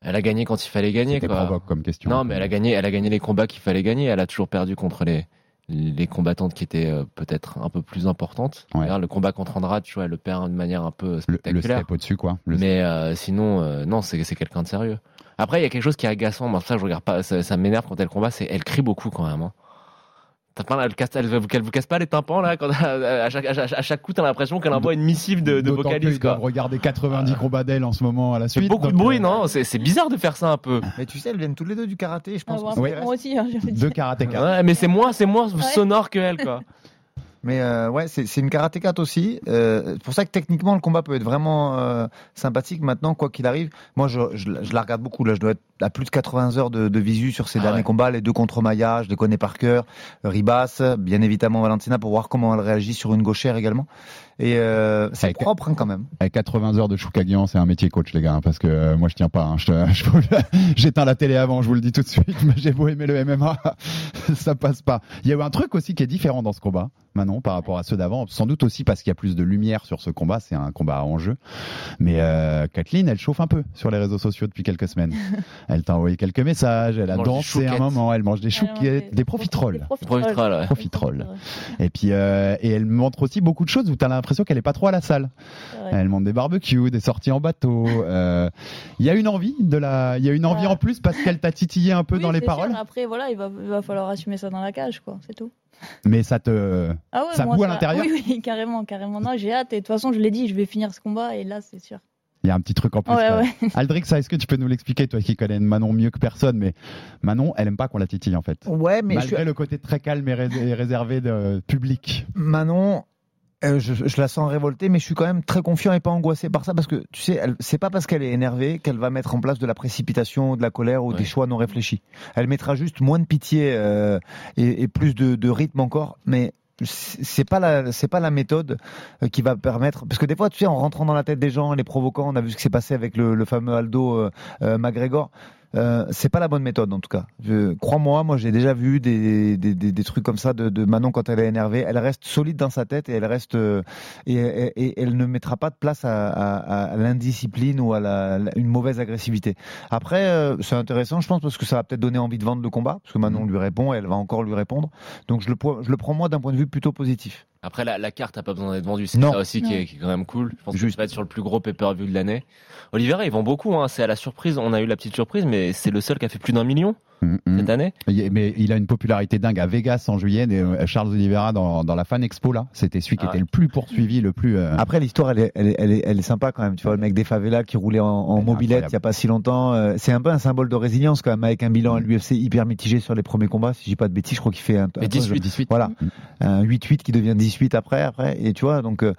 elle a gagné quand il fallait gagner. Quoi. comme question. Non, mais elle a gagné, elle a gagné les combats qu'il fallait gagner. Elle a toujours perdu contre les les combattantes qui étaient euh, peut-être un peu plus importantes. Ouais. Le combat contre Andrade, tu vois, elle le perd de manière un peu le, le spectaculaire. step au-dessus, quoi. Le mais euh, sinon, euh, non, c'est c'est quelqu'un de sérieux. Après, il y a quelque chose qui est agaçant. Moi, ça, je regarde pas. Ça, ça m'énerve quand elle combat. C'est elle crie beaucoup quand même. Hein. T'as pas, elle, casse, elle, vous- qu'elle vous casse pas les tympans là quand, [laughs] à, chaque, à, chaque, à chaque coup, t'as l'impression qu'elle envoie une missive de, de vocaliste. quoi. regarder 90 combats d'elle en ce moment à la suite. beaucoup de bruit, euh, non? C'est bizarre de faire ça un peu. Mais tu sais, elles viennent tous les deux du karaté. Je pense Ah, que ouais, c'est- Moi aussi, hein, Deux karatékas. Ouais, mais c'est moins, c'est moins sonore que elle, quoi. [laughs] Mais euh, ouais, c'est c'est une karatékate aussi. Euh, c'est pour ça que techniquement, le combat peut être vraiment euh, sympathique. Maintenant, quoi qu'il arrive, moi, je, je, je la regarde beaucoup. Là, je dois être à plus de 80 heures de, de visu sur ces Ah derniers ouais. combats. Les deux contre Maya, je les connais par cœur. Ribas, bien évidemment Valentina, pour voir comment elle réagit sur une gauchère également. Et euh, c'est Avec- propre hein, quand même. Avec 80 heures de Choukagian, c'est un métier coach, les gars, hein, parce que euh, moi je tiens pas. hein, je [laughs] je J'éteins la télé avant, je vous le dis tout de suite, [laughs] mais j'ai beau aimer le MMA, [laughs] ça passe pas. Il y a eu un truc aussi qui est différent dans ce combat, Manon, par rapport à ceux d'avant. Sans doute aussi parce qu'il y a plus de lumière sur ce combat, c'est un combat à enjeu. Mais euh, Kathleen, elle chauffe un peu sur les réseaux sociaux depuis quelques semaines. elle t'a envoyé quelques messages, elle a mange dansé un moment, elle mange des chouquettes, des- des profiteroles. Des Profiterole, ouais. Profiterole. Et puis, euh, et elle montre aussi beaucoup de choses où tu as l'impression qu'elle est pas trop à la salle. Elle montre des barbecues, des sorties en bateau. euh, Il y a une envie de la, il y a une envie Ouais. en plus parce qu'elle t'a titillé un peu Oui, dans les sûr. paroles. Après, voilà, il va, il va falloir assumer ça dans la cage, quoi. C'est tout. Mais ça te, Ah ouais, ça moi, boue à l'intérieur. Oui, oui, carrément, carrément. Non, j'ai hâte. Et de toute façon, je l'ai dit, je vais finir ce combat. Et là, c'est sûr. Il y a un petit truc en plus. Ouais. [laughs] Aldrix, ça, est-ce que tu peux nous l'expliquer, toi qui connais Manon mieux que personne, mais Manon, elle aime pas qu'on la titille en fait. Ouais, mais Malgré le côté très calme et réservé de public. Manon, euh, je, je la sens révoltée, mais je suis quand même très confiant et pas angoissé par ça parce que tu sais, elle- c'est pas parce qu'elle est énervée qu'elle va mettre en place de la précipitation, de la colère ou Ouais. des choix non réfléchis. Elle mettra juste moins de pitié euh, et, et plus de, de rythme encore, mais c'est c'est pas la c'est pas la méthode euh, qui va permettre parce que des fois tu sais en rentrant dans la tête des gens en les provoquant on a vu ce qui s'est passé avec le, le fameux Aldo euh, euh, McGregor euh, c'est pas la bonne méthode en tout cas. Je- Crois-moi, moi j'ai déjà vu des, des, des, des trucs comme ça de, de Manon quand elle est énervée. Elle reste solide dans sa tête et elle reste euh, et, et- et elle ne mettra pas de place à, à- à l'indiscipline ou à la, la- une mauvaise agressivité. Après, euh, c'est intéressant, je pense, parce que ça va peut-être donner envie de vendre le combat, parce que Manon lui répond et elle va encore lui répondre. Donc je le, je le prends moi d'un point de vue plutôt positif. Après, la, la carte n'a pas besoin d'être vendue. C'est ça aussi qui est, qui est quand même cool. Je pense que ça va être sur le plus gros pay-per-view de l'année. Oliveira, ils vend beaucoup. Hein. C'est à la surprise. On a eu la petite surprise, mais c'est le seul qui a fait plus d'un million Mm, mm. cette année. Il- Mais il a une popularité dingue à Vegas en juillet. et, euh, Charles Oliveira dans, dans la Fan Expo là, c'était celui qui Ah était le plus poursuivi, le plus. euh, Après, l'histoire, elle est, elle, est, elle, est, elle est sympa quand même. Tu vois, le mec des favelas qui roulait en, mobilette il y a pas si longtemps. euh, c'est un peu un symbole de résilience quand même, avec un bilan à l'UFC hyper mitigé sur les premiers combats. Si je dis pas de bêtises, je crois qu'il fait un, Mais un- 18. 18. Voilà, un 8-8 qui devient 18 après, après. Et tu vois, donc euh,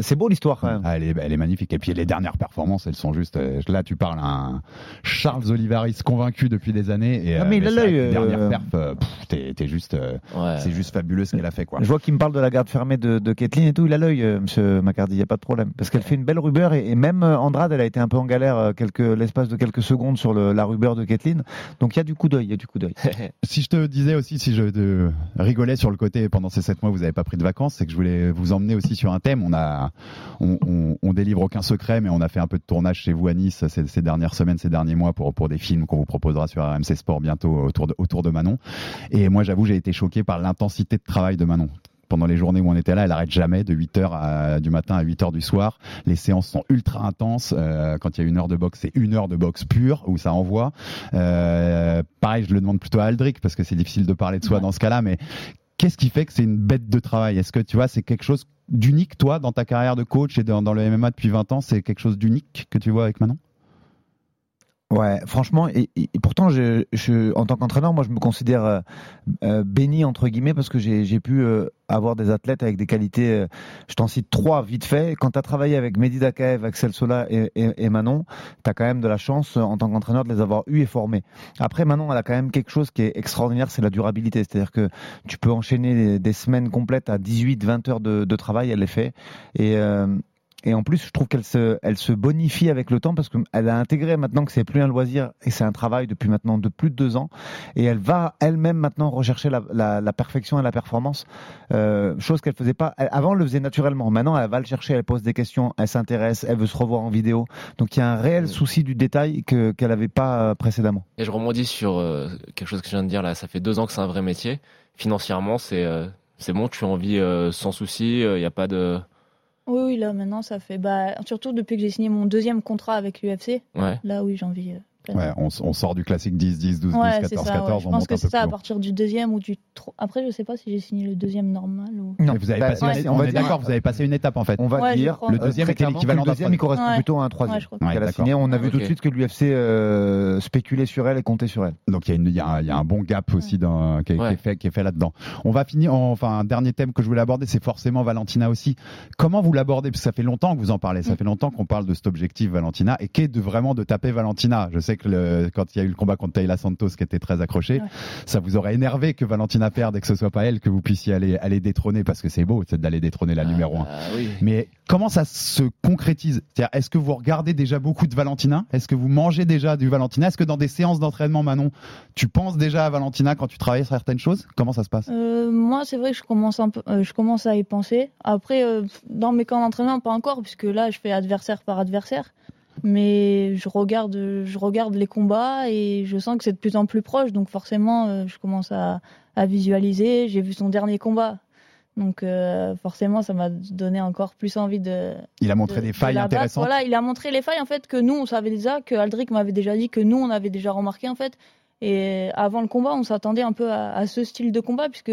c'est beau l'histoire quand même. Ah, elle, est, elle est magnifique. Et puis les dernières performances, elles sont juste. Là, tu parles à un Charles Olivaris convaincu depuis des années. Et, Ah, euh, mais il a l'œil, euh, euh, pff, t'es t'es juste. euh, Ouais. C'est juste fabuleux ce qu'elle a fait, quoi. Je vois qu'il me parle de la garde fermée de, de Kathleen et tout. Il a l'œil, euh, Monsieur Macardy, il y a pas de problème, parce qu'elle fait une belle rubeur et, et même Andrade, elle a été un peu en galère quelques l'espace de quelques secondes sur le, la rubeur de Kathleen. Donc il y a du coup d'œil, il y a du coup d'œil. [laughs] Si je te disais aussi, si je te rigolais sur le côté pendant ces sept mois, vous n'avez pas pris de vacances, c'est que je voulais vous emmener aussi sur un thème. On a, on, on, on délivre aucun secret, mais on a fait un peu de tournage chez vous à Nice ces, ces dernières semaines, ces derniers mois pour pour des films qu'on vous proposera sur RMC Sport bientôt autour de autour de Manon. Et moi, j'avoue, j'ai été choqué par l'intensité de travail de Manon. Pendant les journées où on était là, elle arrête jamais de 8h à, du matin à 8h du soir. Les séances sont ultra intenses. Euh, quand il y a une heure de boxe, c'est une heure de boxe pure où ça envoie. Euh, pareil, je le demande plutôt à Aldric parce que c'est difficile de parler de soi dans ce cas-là, mais qu'est-ce qui fait que c'est une bête de travail? Est-ce que tu vois, c'est quelque chose d'unique, toi, dans ta carrière de coach et dans, dans le MMA depuis 20 ans C'est quelque chose d'unique que tu vois avec Manon? Ouais, franchement, et, pourtant, je, je, en tant qu'entraîneur, moi, je me considère euh, euh, béni entre guillemets parce que j'ai pu euh, avoir des athlètes avec des qualités. euh, je t'en cite trois vite fait. Quand tu as travaillé avec Mehdi Dakaev, Axel Sola et, et, Manon, tu quand même de la chance en tant qu'entraîneur de les avoir eus et formés. Après, Manon, elle a quand même quelque chose qui est extraordinaire, c'est la durabilité. C'est-à-dire que tu peux enchaîner des, semaines complètes à 18-20 heures de, de travail, elle les fait. Et et en plus, je trouve qu'elle se, elle se bonifie avec le temps parce qu'elle a intégré maintenant que c'est plus un loisir et c'est un travail depuis maintenant de plus de deux ans. Et elle va elle-même maintenant rechercher la, la, la perfection et la performance, euh, chose qu'elle faisait pas. Elle- avant, elle le faisait naturellement. Maintenant, elle va le chercher, elle pose des questions, elle s'intéresse, elle veut se revoir en vidéo. Donc il y a un réel souci du détail que qu'elle n'avait pas euh, précédemment. Et je rebondis sur euh, quelque chose que je viens de dire là. Ça fait deux ans que c'est un vrai métier. Financièrement, c'est euh, c'est bon. Tu en vis euh, sans souci. Il n'y a pas de. Oui, oui, là maintenant ça fait. Bah, surtout depuis que j'ai signé mon deuxième contrat avec l'UFC. Ouais. Là, oui, j'ai envie. Euh. Ouais, on, s- on sort du classique 10, 10, 12, 12, Ouais, 14, c'est ça. 14, ouais. Je on pense monte que un c'est peu ça plus à partir du deuxième ou du. tro- Après, je sais pas si j'ai signé le deuxième normal ou. Non, vous avez Bah, passé, une- on on, va est dire- d'accord, vous avez passé une étape en fait. On va dire. Le deuxième était l'équivalent d'un le deuxième, il troisième. correspond Ouais. plutôt à un troisième. A signé. On a vu tout de suite que l'UFC euh, spéculait sur elle et comptait sur elle. Donc il y, a une- il y a un- il y a un bon gap aussi est, fait, qui est fait là-dedans. On va finir, enfin un dernier thème que je voulais aborder, c'est forcément Valentina aussi. Comment vous l'abordez? Parce que ça fait longtemps que vous en parlez, ça Mm. fait longtemps qu'on parle de cet objectif Valentina et qu'est de vraiment de taper Valentina? Je sais avec le, quand il y a eu le combat contre Taylor Santos qui était très accroché, ça vous aurait énervé que Valentina perde et que ce soit pas elle que vous puissiez aller, aller détrôner parce que c'est beau, c'est d'aller détrôner la numéro 1. oui. Mais comment ça se concrétise? C'est-à-dire, est-ce que vous regardez déjà beaucoup de Valentina? Est-ce que vous mangez déjà du Valentina? Est-ce que dans des séances d'entraînement, Manon, tu penses déjà à Valentina quand tu travailles sur certaines choses? Comment ça se passe? Euh, moi, c'est vrai que je commence un peu, euh, je commence à y penser. Après, euh, dans mes camps d'entraînement, pas encore, puisque là, je fais adversaire par adversaire. Mais je regarde, je regarde les combats et je sens que c'est de plus en plus proche. Donc forcément, euh, je commence à, à visualiser. J'ai vu son dernier combat. Donc euh, forcément, ça m'a donné encore plus envie de. Il a montré de- des de failles battre. intéressantes. Voilà, il a montré les failles en fait que nous on savait déjà, que Aldric m'avait déjà dit, que nous on avait déjà remarqué en fait. Et avant le combat, on s'attendait un peu à, à ce style de combat puisque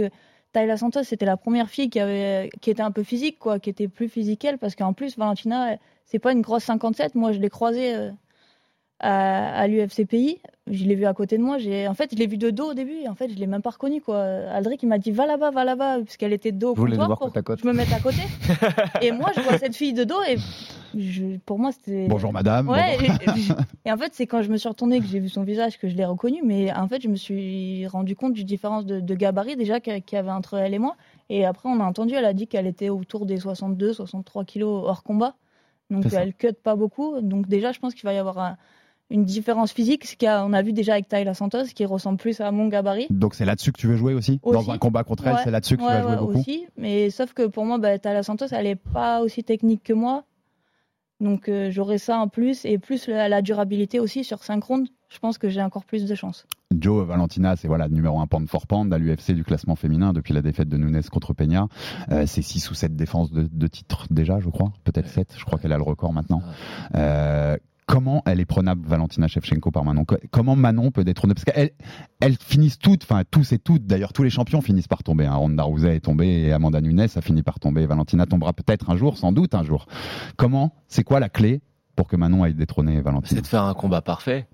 Tayla Santos c'était la première fille qui avait, qui était un peu physique quoi, qui était plus physique qu'elle parce qu'en plus Valentina c'est pas une grosse 57. Moi je l'ai croisée euh, à, à l'UFC Pays. Je l'ai vue à côté de moi. J'ai, en fait, je l'ai vue de dos au début. Et en fait, je l'ai même pas reconnue, quoi. Aldric, il m'a dit, va là-bas, va là-bas, parce qu'elle était de dos au Vous voulez le comptoir voir pour côte côte. je me mette à côté. [laughs] et moi, je vois cette fille de dos et je- pour moi, c'était. Bonjour madame. Ouais, bonjour. et, et en fait, c'est quand je me suis retournée que j'ai vu son visage que je l'ai reconnu. Mais en fait, je me suis rendu compte d'une différence de, de gabarit déjà qu'il y avait entre elle et moi. Et après, on a entendu, elle a dit qu'elle était autour des 62, 63 kilos hors combat. Donc, elle cut pas beaucoup. Donc, déjà, je pense qu'il va y avoir un- une différence physique. Ce qu'on a vu déjà avec Tayla Santos, qui ressemble plus à mon gabarit. Donc c'est là-dessus que tu veux jouer aussi, Aussi. Dans un combat contre elle, Ouais, c'est là-dessus que ouais, tu vas jouer ouais, beaucoup? aussi. Mais sauf que pour moi, bah, Tayla Santos, elle est pas aussi technique que moi. Donc euh, j'aurai ça en plus. Et plus la, la durabilité aussi sur 5 rounds, je pense que j'ai encore plus de chance. Joe Valentina, c'est voilà numéro 1 pound for pound à l'UFC du classement féminin depuis la défaite de Nunes contre Peña. Euh, c'est 6 ou 7 défenses de, de titres déjà, je crois. Peut-être 7. Je crois qu'elle a le record maintenant. Euh, comment elle est prenable, Valentina Shevchenko, par Manon? Co- Comment Manon peut détrôner? Parce qu'elles elles finissent toutes, enfin tous et toutes, d'ailleurs tous les champions finissent par tomber. Hein. Ronda Rousey est tombée et Amanda Nunes a fini par tomber. Valentina tombera peut-être un jour, sans doute un jour. Comment C'est quoi la clé pour que Manon aille détrôner Valentina? C'est de faire un combat parfait.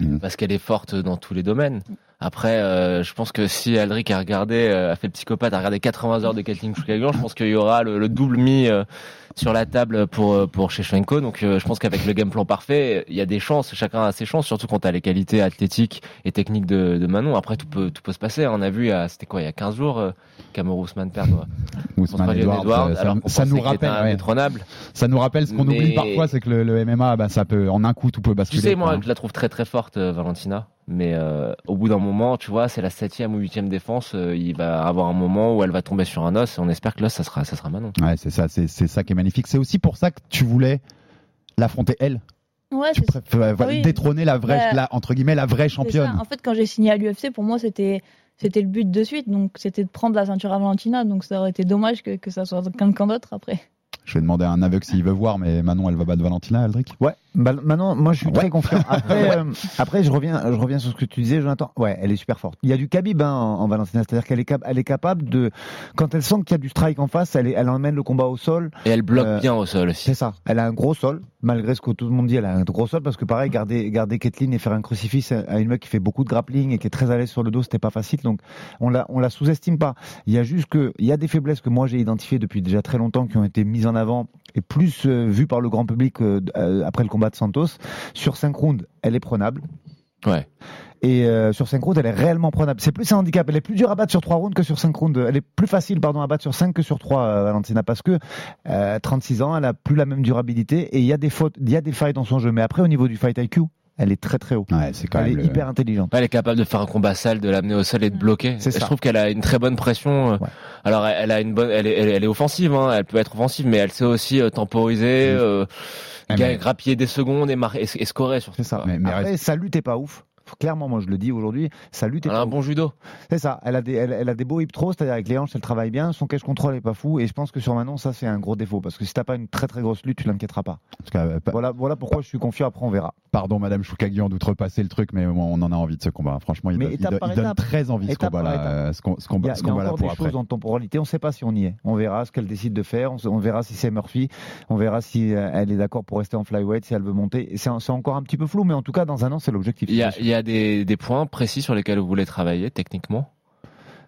Mhm. Parce qu'elle est forte dans tous les domaines. Après, euh, je pense que si Aldric a regardé, euh, a fait le psychopathe, a regardé 80 heures de Kathleen Choukagian, je pense qu'il y aura le, le double mis euh, sur la table pour euh, pour Shevchenko. Donc, euh, je pense qu'avec le game plan parfait, il y a des chances. Chacun a ses chances, surtout quand t'as les qualités athlétiques et techniques de, de Manon. Après, tout peut tout peut se passer. On a vu, il y a- c'était quoi, il y a 15 jours, Cameron Ousmane perdre Ousmane Edwards, euh, ça- alors ça nous rappelle, ouais. Ça nous rappelle ce qu'on Mais- oublie parfois, c'est que le, le MMA, bah, ça peut en un coup tout peut Tu basculer. sais, quoi, moi, hein. je la trouve très très forte, Valentina. Mais euh, au bout d'un moment, tu vois, c'est la septième ou huitième défense. euh, il va avoir un moment où elle va tomber sur un os. Et on espère que l'os, ça sera, ça sera Manon. Ouais, c'est ça, c'est c'est ça qui est magnifique. C'est aussi pour ça que tu voulais l'affronter elle. Ouais, Tu c'est préfères oui. détrôner la vraie, Bah, la- entre guillemets, la vraie championne. En fait, quand j'ai signé à l'UFC, pour moi, c'était c'était le but de suite. Donc, c'était de prendre la ceinture à Valentina. Donc, ça aurait été dommage que, que ça soit quelqu'un d'autre après. Je vais demander à un aveugle s'il veut voir, mais Manon, elle va battre Valentina, Aldric? Ouais, bah, maintenant, moi je suis Ouais. très confiant. Après, euh, après, je reviens, je reviens sur ce que tu disais, Jonathan. Ouais, elle est super forte. Il y a du Khabib hein, en, en Valentina, c'est-à-dire qu'elle est, cap- elle est capable de, quand elle sent qu'il y a du strike en face, elle, est- elle emmène le combat au sol. Et elle bloque Euh, bien au sol aussi. C'est ça. Elle a un gros sol, malgré ce que tout le monde dit, elle a un gros sol parce que pareil, garder, garder Kathleen et faire un crucifix à une meuf qui fait beaucoup de grappling et qui est très à l'aise sur le dos, c'était pas facile. Donc on la, on la sous-estime pas. Il y a juste que, il y a des faiblesses que moi j'ai identifiées depuis déjà très longtemps qui ont été mises en avant et plus euh, vues par le grand public après le combat de Santos. Sur 5 rounds, elle est prenable. Ouais. Et euh, sur 5 rounds, elle est réellement prenable. C'est plus un handicap. Elle est plus dure à battre sur 3 rounds que sur 5 rounds. Elle est plus facile, pardon, à battre sur 5 que sur 3, euh, Valentina, parce que euh, 36 ans, elle a plus la même durabilité et il y a des fautes, il y a des failles dans son jeu. Mais après, au niveau du fight IQ, elle est très très haut. Ouais, c'est quand Elle même. est le- hyper intelligente. Elle est capable de faire un combat sale, de l'amener au sol et de bloquer. C'est Et Je ça. trouve qu'elle a une très bonne pression. euh, Ouais. Alors, elle elle a une bonne, elle est, elle est- elle est offensive. Hein. Elle peut être offensive, mais elle sait aussi euh, temporiser, euh, Ah, mais- grappiller des secondes et, mar- et, et scorer surtout. C'est ça. Mais- mais Après, sa lutte est pas ouf. Clairement, moi je le dis aujourd'hui, sa lutte est Elle a un bon judo. C'est ça. Elle a des, elle, elle a des beaux hip throws, c'est-à-dire avec les hanches, elle travaille bien. Son cache contrôle est pas fou. Et je pense que sur Manon, ça c'est un gros défaut parce que si t'as pas une très très grosse lutte, tu l'inquiéteras pas. Tout cas, euh, pa- Voilà, voilà pourquoi je suis confiant. Après, on verra. Pardon, Madame Choukagian, d'outrepasser le truc, mais moi, on en a envie de ce combat. Franchement, il, Mais donne- il par il donne très envie ce Étape combat-là. euh, Ce, com- ce Il y combat, a, ce il y a combat-là encore pour des après. choses en temporalité. On ne sait pas si on y est. On verra ce qu'elle décide de faire. On, on verra si c'est Murphy. On verra si euh, elle est d'accord pour rester en flyweight, si elle veut monter. C'est c'est encore un petit peu flou, mais en tout cas, dans un an, c'est l'objectif. Il y a, c'est sûr. il y a des, des points précis sur lesquels vous voulez travailler techniquement?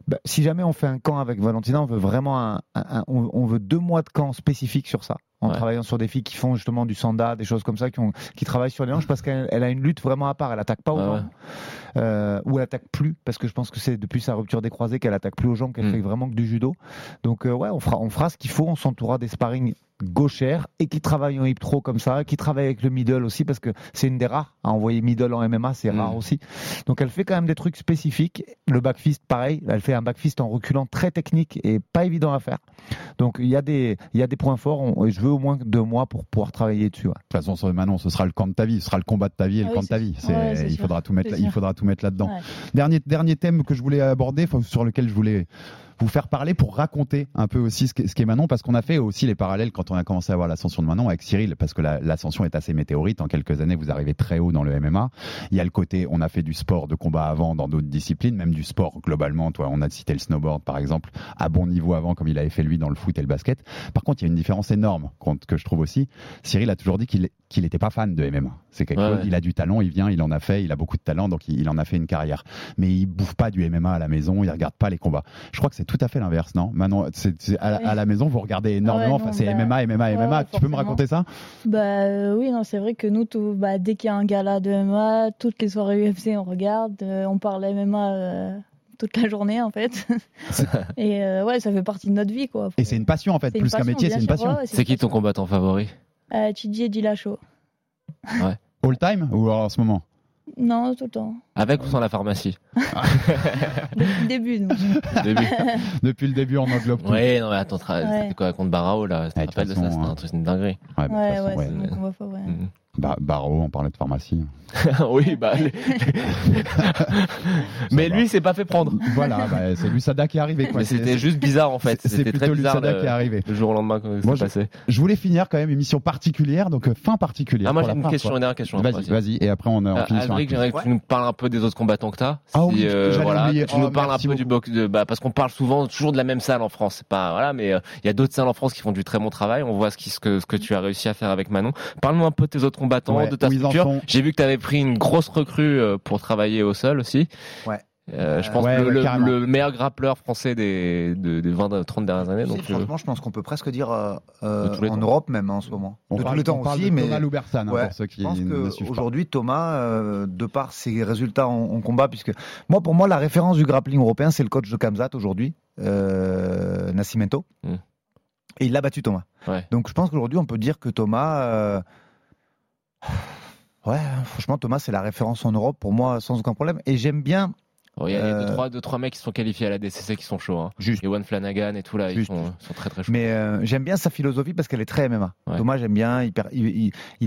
Bah, si jamais on fait un camp avec Valentina, on veut vraiment un, un- un- on, veut deux mois de camp spécifique sur ça. En Ouais. travaillant sur des filles qui font justement du sanda, des choses comme ça, qui, ont, qui travaillent sur les hanches parce qu'elle elle a une lutte vraiment à part. Elle attaque pas aux jambes. Euh, ou elle attaque plus parce que je pense que c'est depuis sa rupture des croisés qu'elle attaque plus aux jambes, qu'elle Mm. fait vraiment que du judo. Donc euh, ouais, on fera, on fera ce qu'il faut. On s'entourera des sparring gauchères et qui travaillent en hip throw comme ça, qui travaillent avec le middle aussi parce que c'est une des rares à envoyer middle en MMA, c'est Mm. rare aussi. Donc elle fait quand même des trucs spécifiques. Le back fist, pareil, elle fait un back fist en reculant très technique et pas évident à faire. Donc il y a des, il y a des points forts. On- et je veux au moins deux mois pour pouvoir travailler dessus. ouais. De toute façon, sur- Manon, ce sera le camp de ta vie, ce sera le combat de ta vie et Ah le oui, camp de ta vie. Ouais, il faudra tout mettre, là- il faudra tout mettre là-dedans. Ouais. Dernier, dernier thème que je voulais aborder, sur lequel je voulais vous faire parler pour raconter un peu aussi ce qu'est Manon, parce qu'on a fait aussi les parallèles quand on a commencé à voir l'ascension de Manon avec Cyril, parce que la- l'ascension est assez météorite. En quelques années, vous arrivez très haut dans le MMA. Il y a le côté, on a fait du sport de combat avant dans d'autres disciplines, même du sport globalement. Toi, on a cité le snowboard par exemple, à bon niveau avant, comme il avait fait lui dans le foot et le basket. Par contre, il y a une différence énorme que je trouve aussi. Cyril a toujours dit qu'il qu'il n'était pas fan de MMA. C'est quelque Ouais, chose. ouais. Il a du talent, il vient, il en a fait, il a beaucoup de talent, donc il, il en a fait une carrière. Mais il bouffe pas du MMA à la maison, il regarde pas les combats. Je crois que c'est tout à fait l'inverse, non? Manon, c'est- c'est- à, la- Ouais. à la maison, vous regardez énormément. non, c'est bah, MMA, MMA, ouais, MMA. ouais, tu peux me raconter ça? Bah euh, oui, non, c'est vrai que nous, tout, bah, dès qu'il y a un gala de MMA, toutes les soirées UFC, on regarde, euh, on parle MMA euh, toute la journée en fait. [laughs] et euh, ouais, ça fait partie de notre vie quoi. Et c'est une passion en fait, C'est plus qu'un métier, c'est une passion. ouais, ouais, C'est qui ton combattant favori? Euh, Chidi et Dilacho. All time ou en ce moment? Non, tout le temps. Avec ou sans la pharmacie [laughs] Depuis le début, nous. Au début. Depuis le début, on englobe tout. Ouais, non, mais attends, tra- Ouais. c'était quoi contre Barao là? Te Ouais, de ça façon, C'était un hein. truc, c'était une dinguerie. Ouais, Ouais, façon, ouais, ouais. ouais. Mhm. Ba- Barreau, on parlait de pharmacie. [laughs] oui, bah. les- [laughs] mais va. lui, il s'est pas fait prendre. voilà, bah, c'est l'USADA qui est arrivé. Quoi. Mais c'était juste bizarre en fait. c'est- plutôt très bizarre l'USADA le, qui est arrivé. le jour au lendemain quand Moi, c'est passé. Je voulais finir quand même émission particulière, donc euh, fin particulière. Ah, moi j'ai une question, une dernière question. Vas-y, vas-y, et après on, euh, on Euh, finit j'aimerais que tu nous parles un peu des autres combattants que tu as. Ah oui, j'allais voilà, que tu nous Oh, parles un peu du box, de, bah, parce qu'on parle souvent toujours de la même salle en France. C'est pas voilà, mais euh, il y a d'autres salles en France qui font du très bon travail. On voit ce, qui, ce que ce que tu as réussi à faire avec Manon. Parle-nous un peu de tes autres combattants, Ouais, de ta structure. J'ai vu que tu avais pris une grosse recrue euh, pour travailler au sol aussi. Ouais. Euh, je pense Ouais, que le, ouais, le- meilleur grappleur français des, de- des 20-30 dernières années. Donc, euh, franchement, je pense qu'on peut presque dire euh, euh, en temps. Europe même hein, en ce moment. On de parle, tous les temps on aussi, de mais Thomas Loubersan, hein, Ouais, pour ceux qui je pense pas. qu'aujourd'hui, Thomas, euh, de par ses résultats en, en combat, puisque moi, pour moi, la référence du grappling européen, c'est le coach de Kamzat aujourd'hui, euh, Nascimento. Mm. Et il l'a battu, Thomas. Ouais. Donc, je pense qu'aujourd'hui, on peut dire que Thomas. Ouais, franchement, Thomas, c'est la référence en Europe pour moi, sans aucun problème. Et j'aime bien. Oh, Il y a Euh, deux, trois, deux, trois mecs qui sont qualifiés à la DCC qui sont chauds. Hein. Juste. Et One Flanagan et tout là, ils sont, très très chauds. Mais euh, j'aime bien sa philosophie parce qu'elle est très MMA. Ouais. Thomas, j'aime bien. Il,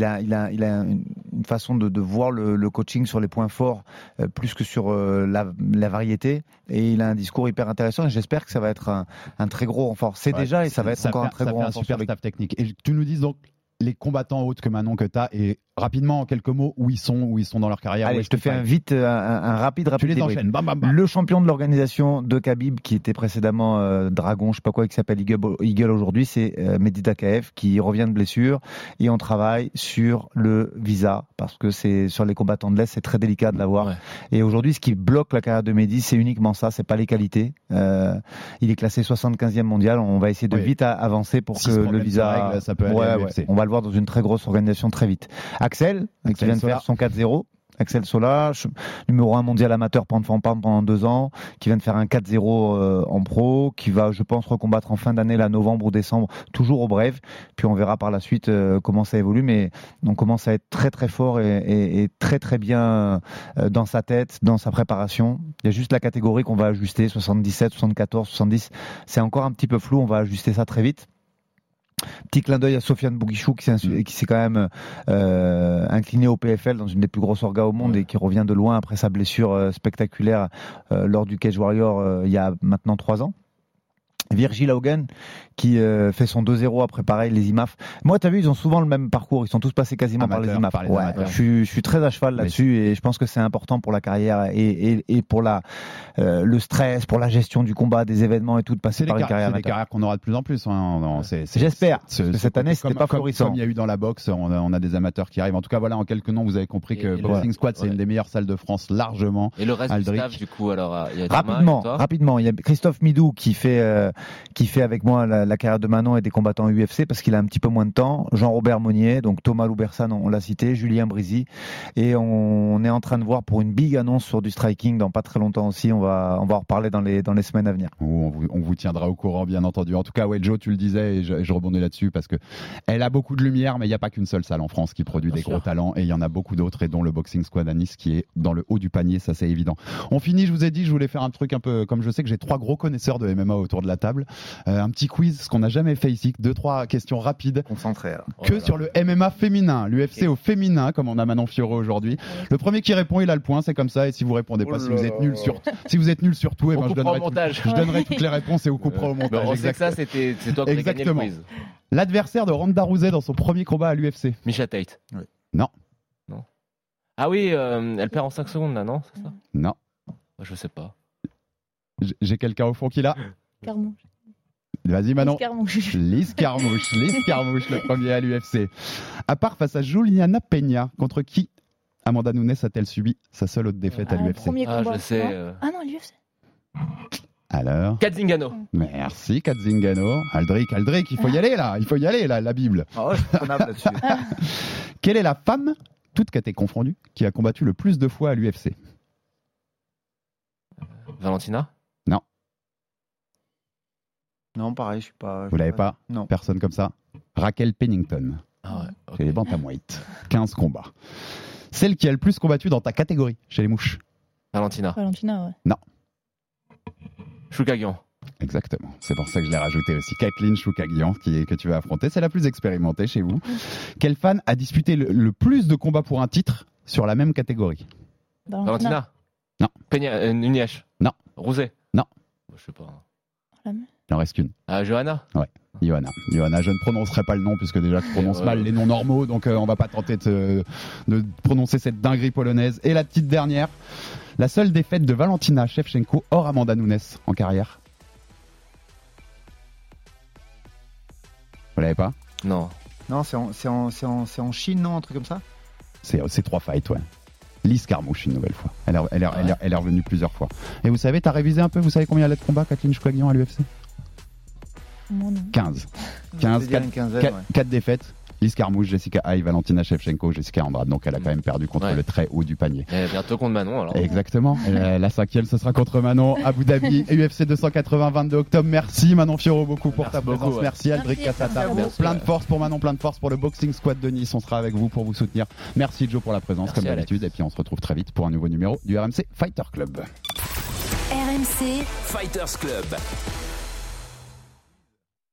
a, il, a, il a une façon de, de voir le, le coaching sur les points forts euh, plus que sur euh, la, la variété. Et il a un discours hyper intéressant. Et j'espère que ça va être un, un très gros renfort. C'est Ouais, déjà et ça va être encore fait- un très gros renfort. super staff technique. Et tu nous dises donc les combattants autres que Manon que tu as et rapidement en quelques mots où ils sont où ils sont dans leur carrière. Allez, je te fais un vite, euh, un, un rapide, Tu rapide. les enchaînes. Bam bam bam. Le champion de l'organisation de Khabib, qui était précédemment euh, Dragon, je sais pas quoi, qui s'appelle Eagle, aujourd'hui, c'est euh, Mehdi Takaev qui revient de blessure et on travaille sur le visa parce que c'est sur les combattants de l'Est, c'est très délicat de l'avoir. Ouais. Et aujourd'hui, ce qui bloque la carrière de Mehdi, c'est uniquement ça, c'est pas les qualités. Euh, il est classé 75e mondial. On va essayer de vite avancer pour Si que le visa. règle, ça peut Ouais. On va le voir dans une très grosse organisation très vite. Axel, qui vient de Sola. faire son 4-0. Axel Sola, numéro 1 mondial amateur pendant deux ans, qui vient de faire un 4-0 euh, en pro, qui va, je pense, recombattre en fin d'année, là, novembre ou décembre, toujours au Brave. Puis on verra par la suite euh, comment ça évolue, mais on commence à être très très fort et, et- et très très bien euh, dans sa tête, dans sa préparation. Il y a juste la catégorie qu'on va ajuster, 77, 74, 70. C'est encore un petit peu flou, on va ajuster ça très vite. Petit clin d'œil à Sofiane Bouguichou qui s'est s'est quand même euh, incliné au PFL dans une des plus grosses orgas au monde et qui revient de loin après sa blessure euh, spectaculaire euh, lors du Cage Warrior euh, il y a maintenant trois ans. Virgil Haugen qui euh, fait son 2-0 après pareil les IMAF. Moi tu as vu ils ont souvent le même parcours, ils sont tous passés quasiment par les IMAF. par les Ouais, je, suis, je suis très à cheval là-dessus et je pense que c'est important pour la carrière et, et, et pour la euh, le stress, pour la gestion du combat, des événements et tout de passer par une car- carrière c'est des carrières qu'on aura de plus en plus. hein. Non, c'est- c'est- J'espère, c'est- cette année, c'était pas comme- florissant. Comme il y a eu dans la boxe, on a, on a des amateurs qui arrivent. En tout cas, voilà, en quelques noms, vous avez compris que Et- et le- Boxing Squad, c'est ouais. une des meilleures salles de France, largement. Et le reste Aldric. du staff, du coup, alors, euh, il y a Rapidement, rapidement, il y a Christophe Midou qui fait euh, qui fait avec moi la, la carrière de Manon et des combattants UFC parce qu'il a un petit peu moins de temps. Jean-Robert Monnier, donc Thomas Loubersan, on, on l'a cité, Julien Brisy, et on, on est en train de voir pour une big annonce sur du striking dans pas très longtemps aussi. On va on va en reparler dans les dans les semaines à venir. On vous, on vous tiendra au courant, bien entendu. En tout cas, ouais, Joe, tu le disais, et je, et je rebondis là-dessus parce que elle a beaucoup de lumière, mais il n'y a pas qu'une seule salle en France qui produit Bien des sûr. gros talents, et il y en a beaucoup d'autres, et dont le Boxing Squad à Nice qui est dans le haut du panier, ça c'est évident. On finit, je vous ai dit, je voulais faire un truc un peu, comme je sais que j'ai trois gros connaisseurs de MMA autour de la table, Euh, un petit quiz, ce qu'on n'a jamais fait ici, deux trois questions rapides. Concentré. alors. Que sur le MMA féminin, l'UFC au féminin, comme on a Manon Fiorot aujourd'hui. Le premier qui répond, il a le point, c'est comme ça. Et si vous répondez pas, Oh si vous êtes nul sur, si vous êtes nul sur tout, eh ben, je donnerai, au tout- montage. je donnerai toutes les réponses et vous coupera au montage. on sait que ça, c'était c'est toi qui as gagné le Exactement. quiz. L'adversaire de Ronda Rousey dans son premier combat à l'UFC. Misha Tate. Oui. Non. Non. Ah oui, euh, elle perd en 5 secondes là, non ça? Non. Je sais pas. J'ai quelqu'un au fond qui l'a. Carmouche. Vas-y, Manon. Carmouche. Lise Carmouche, Lise [laughs] Carmouche, le premier à l'UFC. À part face à Juliana Peña, contre qui Amanda Nunes a-t-elle subi sa seule autre défaite à Ah, l'UFC Premier Ah, combat. je sais. euh, Ah non, l'UFC. Alors Katzingano. Merci, Katzingano. Aldric, Aldric, il faut y aller là, il faut y aller là, la Bible. Ah ouais, je suis prenable là-dessus. [laughs] Quelle est la femme, toute catégorie confondue, qui a combattu le plus de fois à l'UFC Valentina? Non, pareil, je suis pas. je Vous l'avez pas Non. Personne comme ça Raquel Pennington, Ah ouais. ok. chez les Bantamweight. 15 combats. Celle qui a le plus combattu dans ta catégorie, chez les mouches. Valentina. Valentina, ouais. Choukagian. Exactement. C'est pour ça que je l'ai rajouté aussi. Kathleen Choukagian, qui est, que tu vas affronter. C'est la plus expérimentée chez vous. Quelle fan a disputé le, le plus de combats pour un titre sur la même catégorie? Valentina Non. Peña, euh, Nunez Non. Rousset Non. Je sais pas. Il en reste qu'une. Ah, Johanna? Johanna. Johanna, je ne prononcerai pas le nom puisque déjà tu prononces Ouais. mal les noms normaux, donc euh, on va pas tenter de, de prononcer cette dinguerie polonaise. Et la petite dernière, la seule défaite de Valentina Shevchenko hors Amanda Nunes en carrière. Vous l'avez pas? Non. Non, c'est en, Chine, non, un truc comme ça? C'est c'est trois fights, ouais. Lise Carmouche une nouvelle fois. Elle, est- elle, est- elle, est- elle est revenue plusieurs fois. Et vous savez, t'as révisé un peu, vous savez combien elle a de combats, Kathleen Choukagian à l'UFC Moi, non. 15. Je 15, vais dire 4, une quinzaine, ouais. défaites. Lise Carmouche, Jessica Hay, Valentina Shevchenko, Jessica Andrade. Donc elle a quand même perdu contre Ouais. le très haut du panier. Et bientôt contre Manon alors. Exactement. Et la, la cinquième, ce sera contre Manon, Abu Dhabi, UFC 280, 22 octobre. Merci Manon Fioro beaucoup pour Merci ta beaucoup, présence. ouais. Merci Aldric Cassata. Plein de force pour Manon, plein de force pour le Boxing Squad de Nice. On sera avec vous pour vous soutenir. Merci Joe pour la présence Merci, comme d'habitude. Et puis on se retrouve très vite pour un nouveau numéro du RMC Fighter Club. RMC, Fighters Club.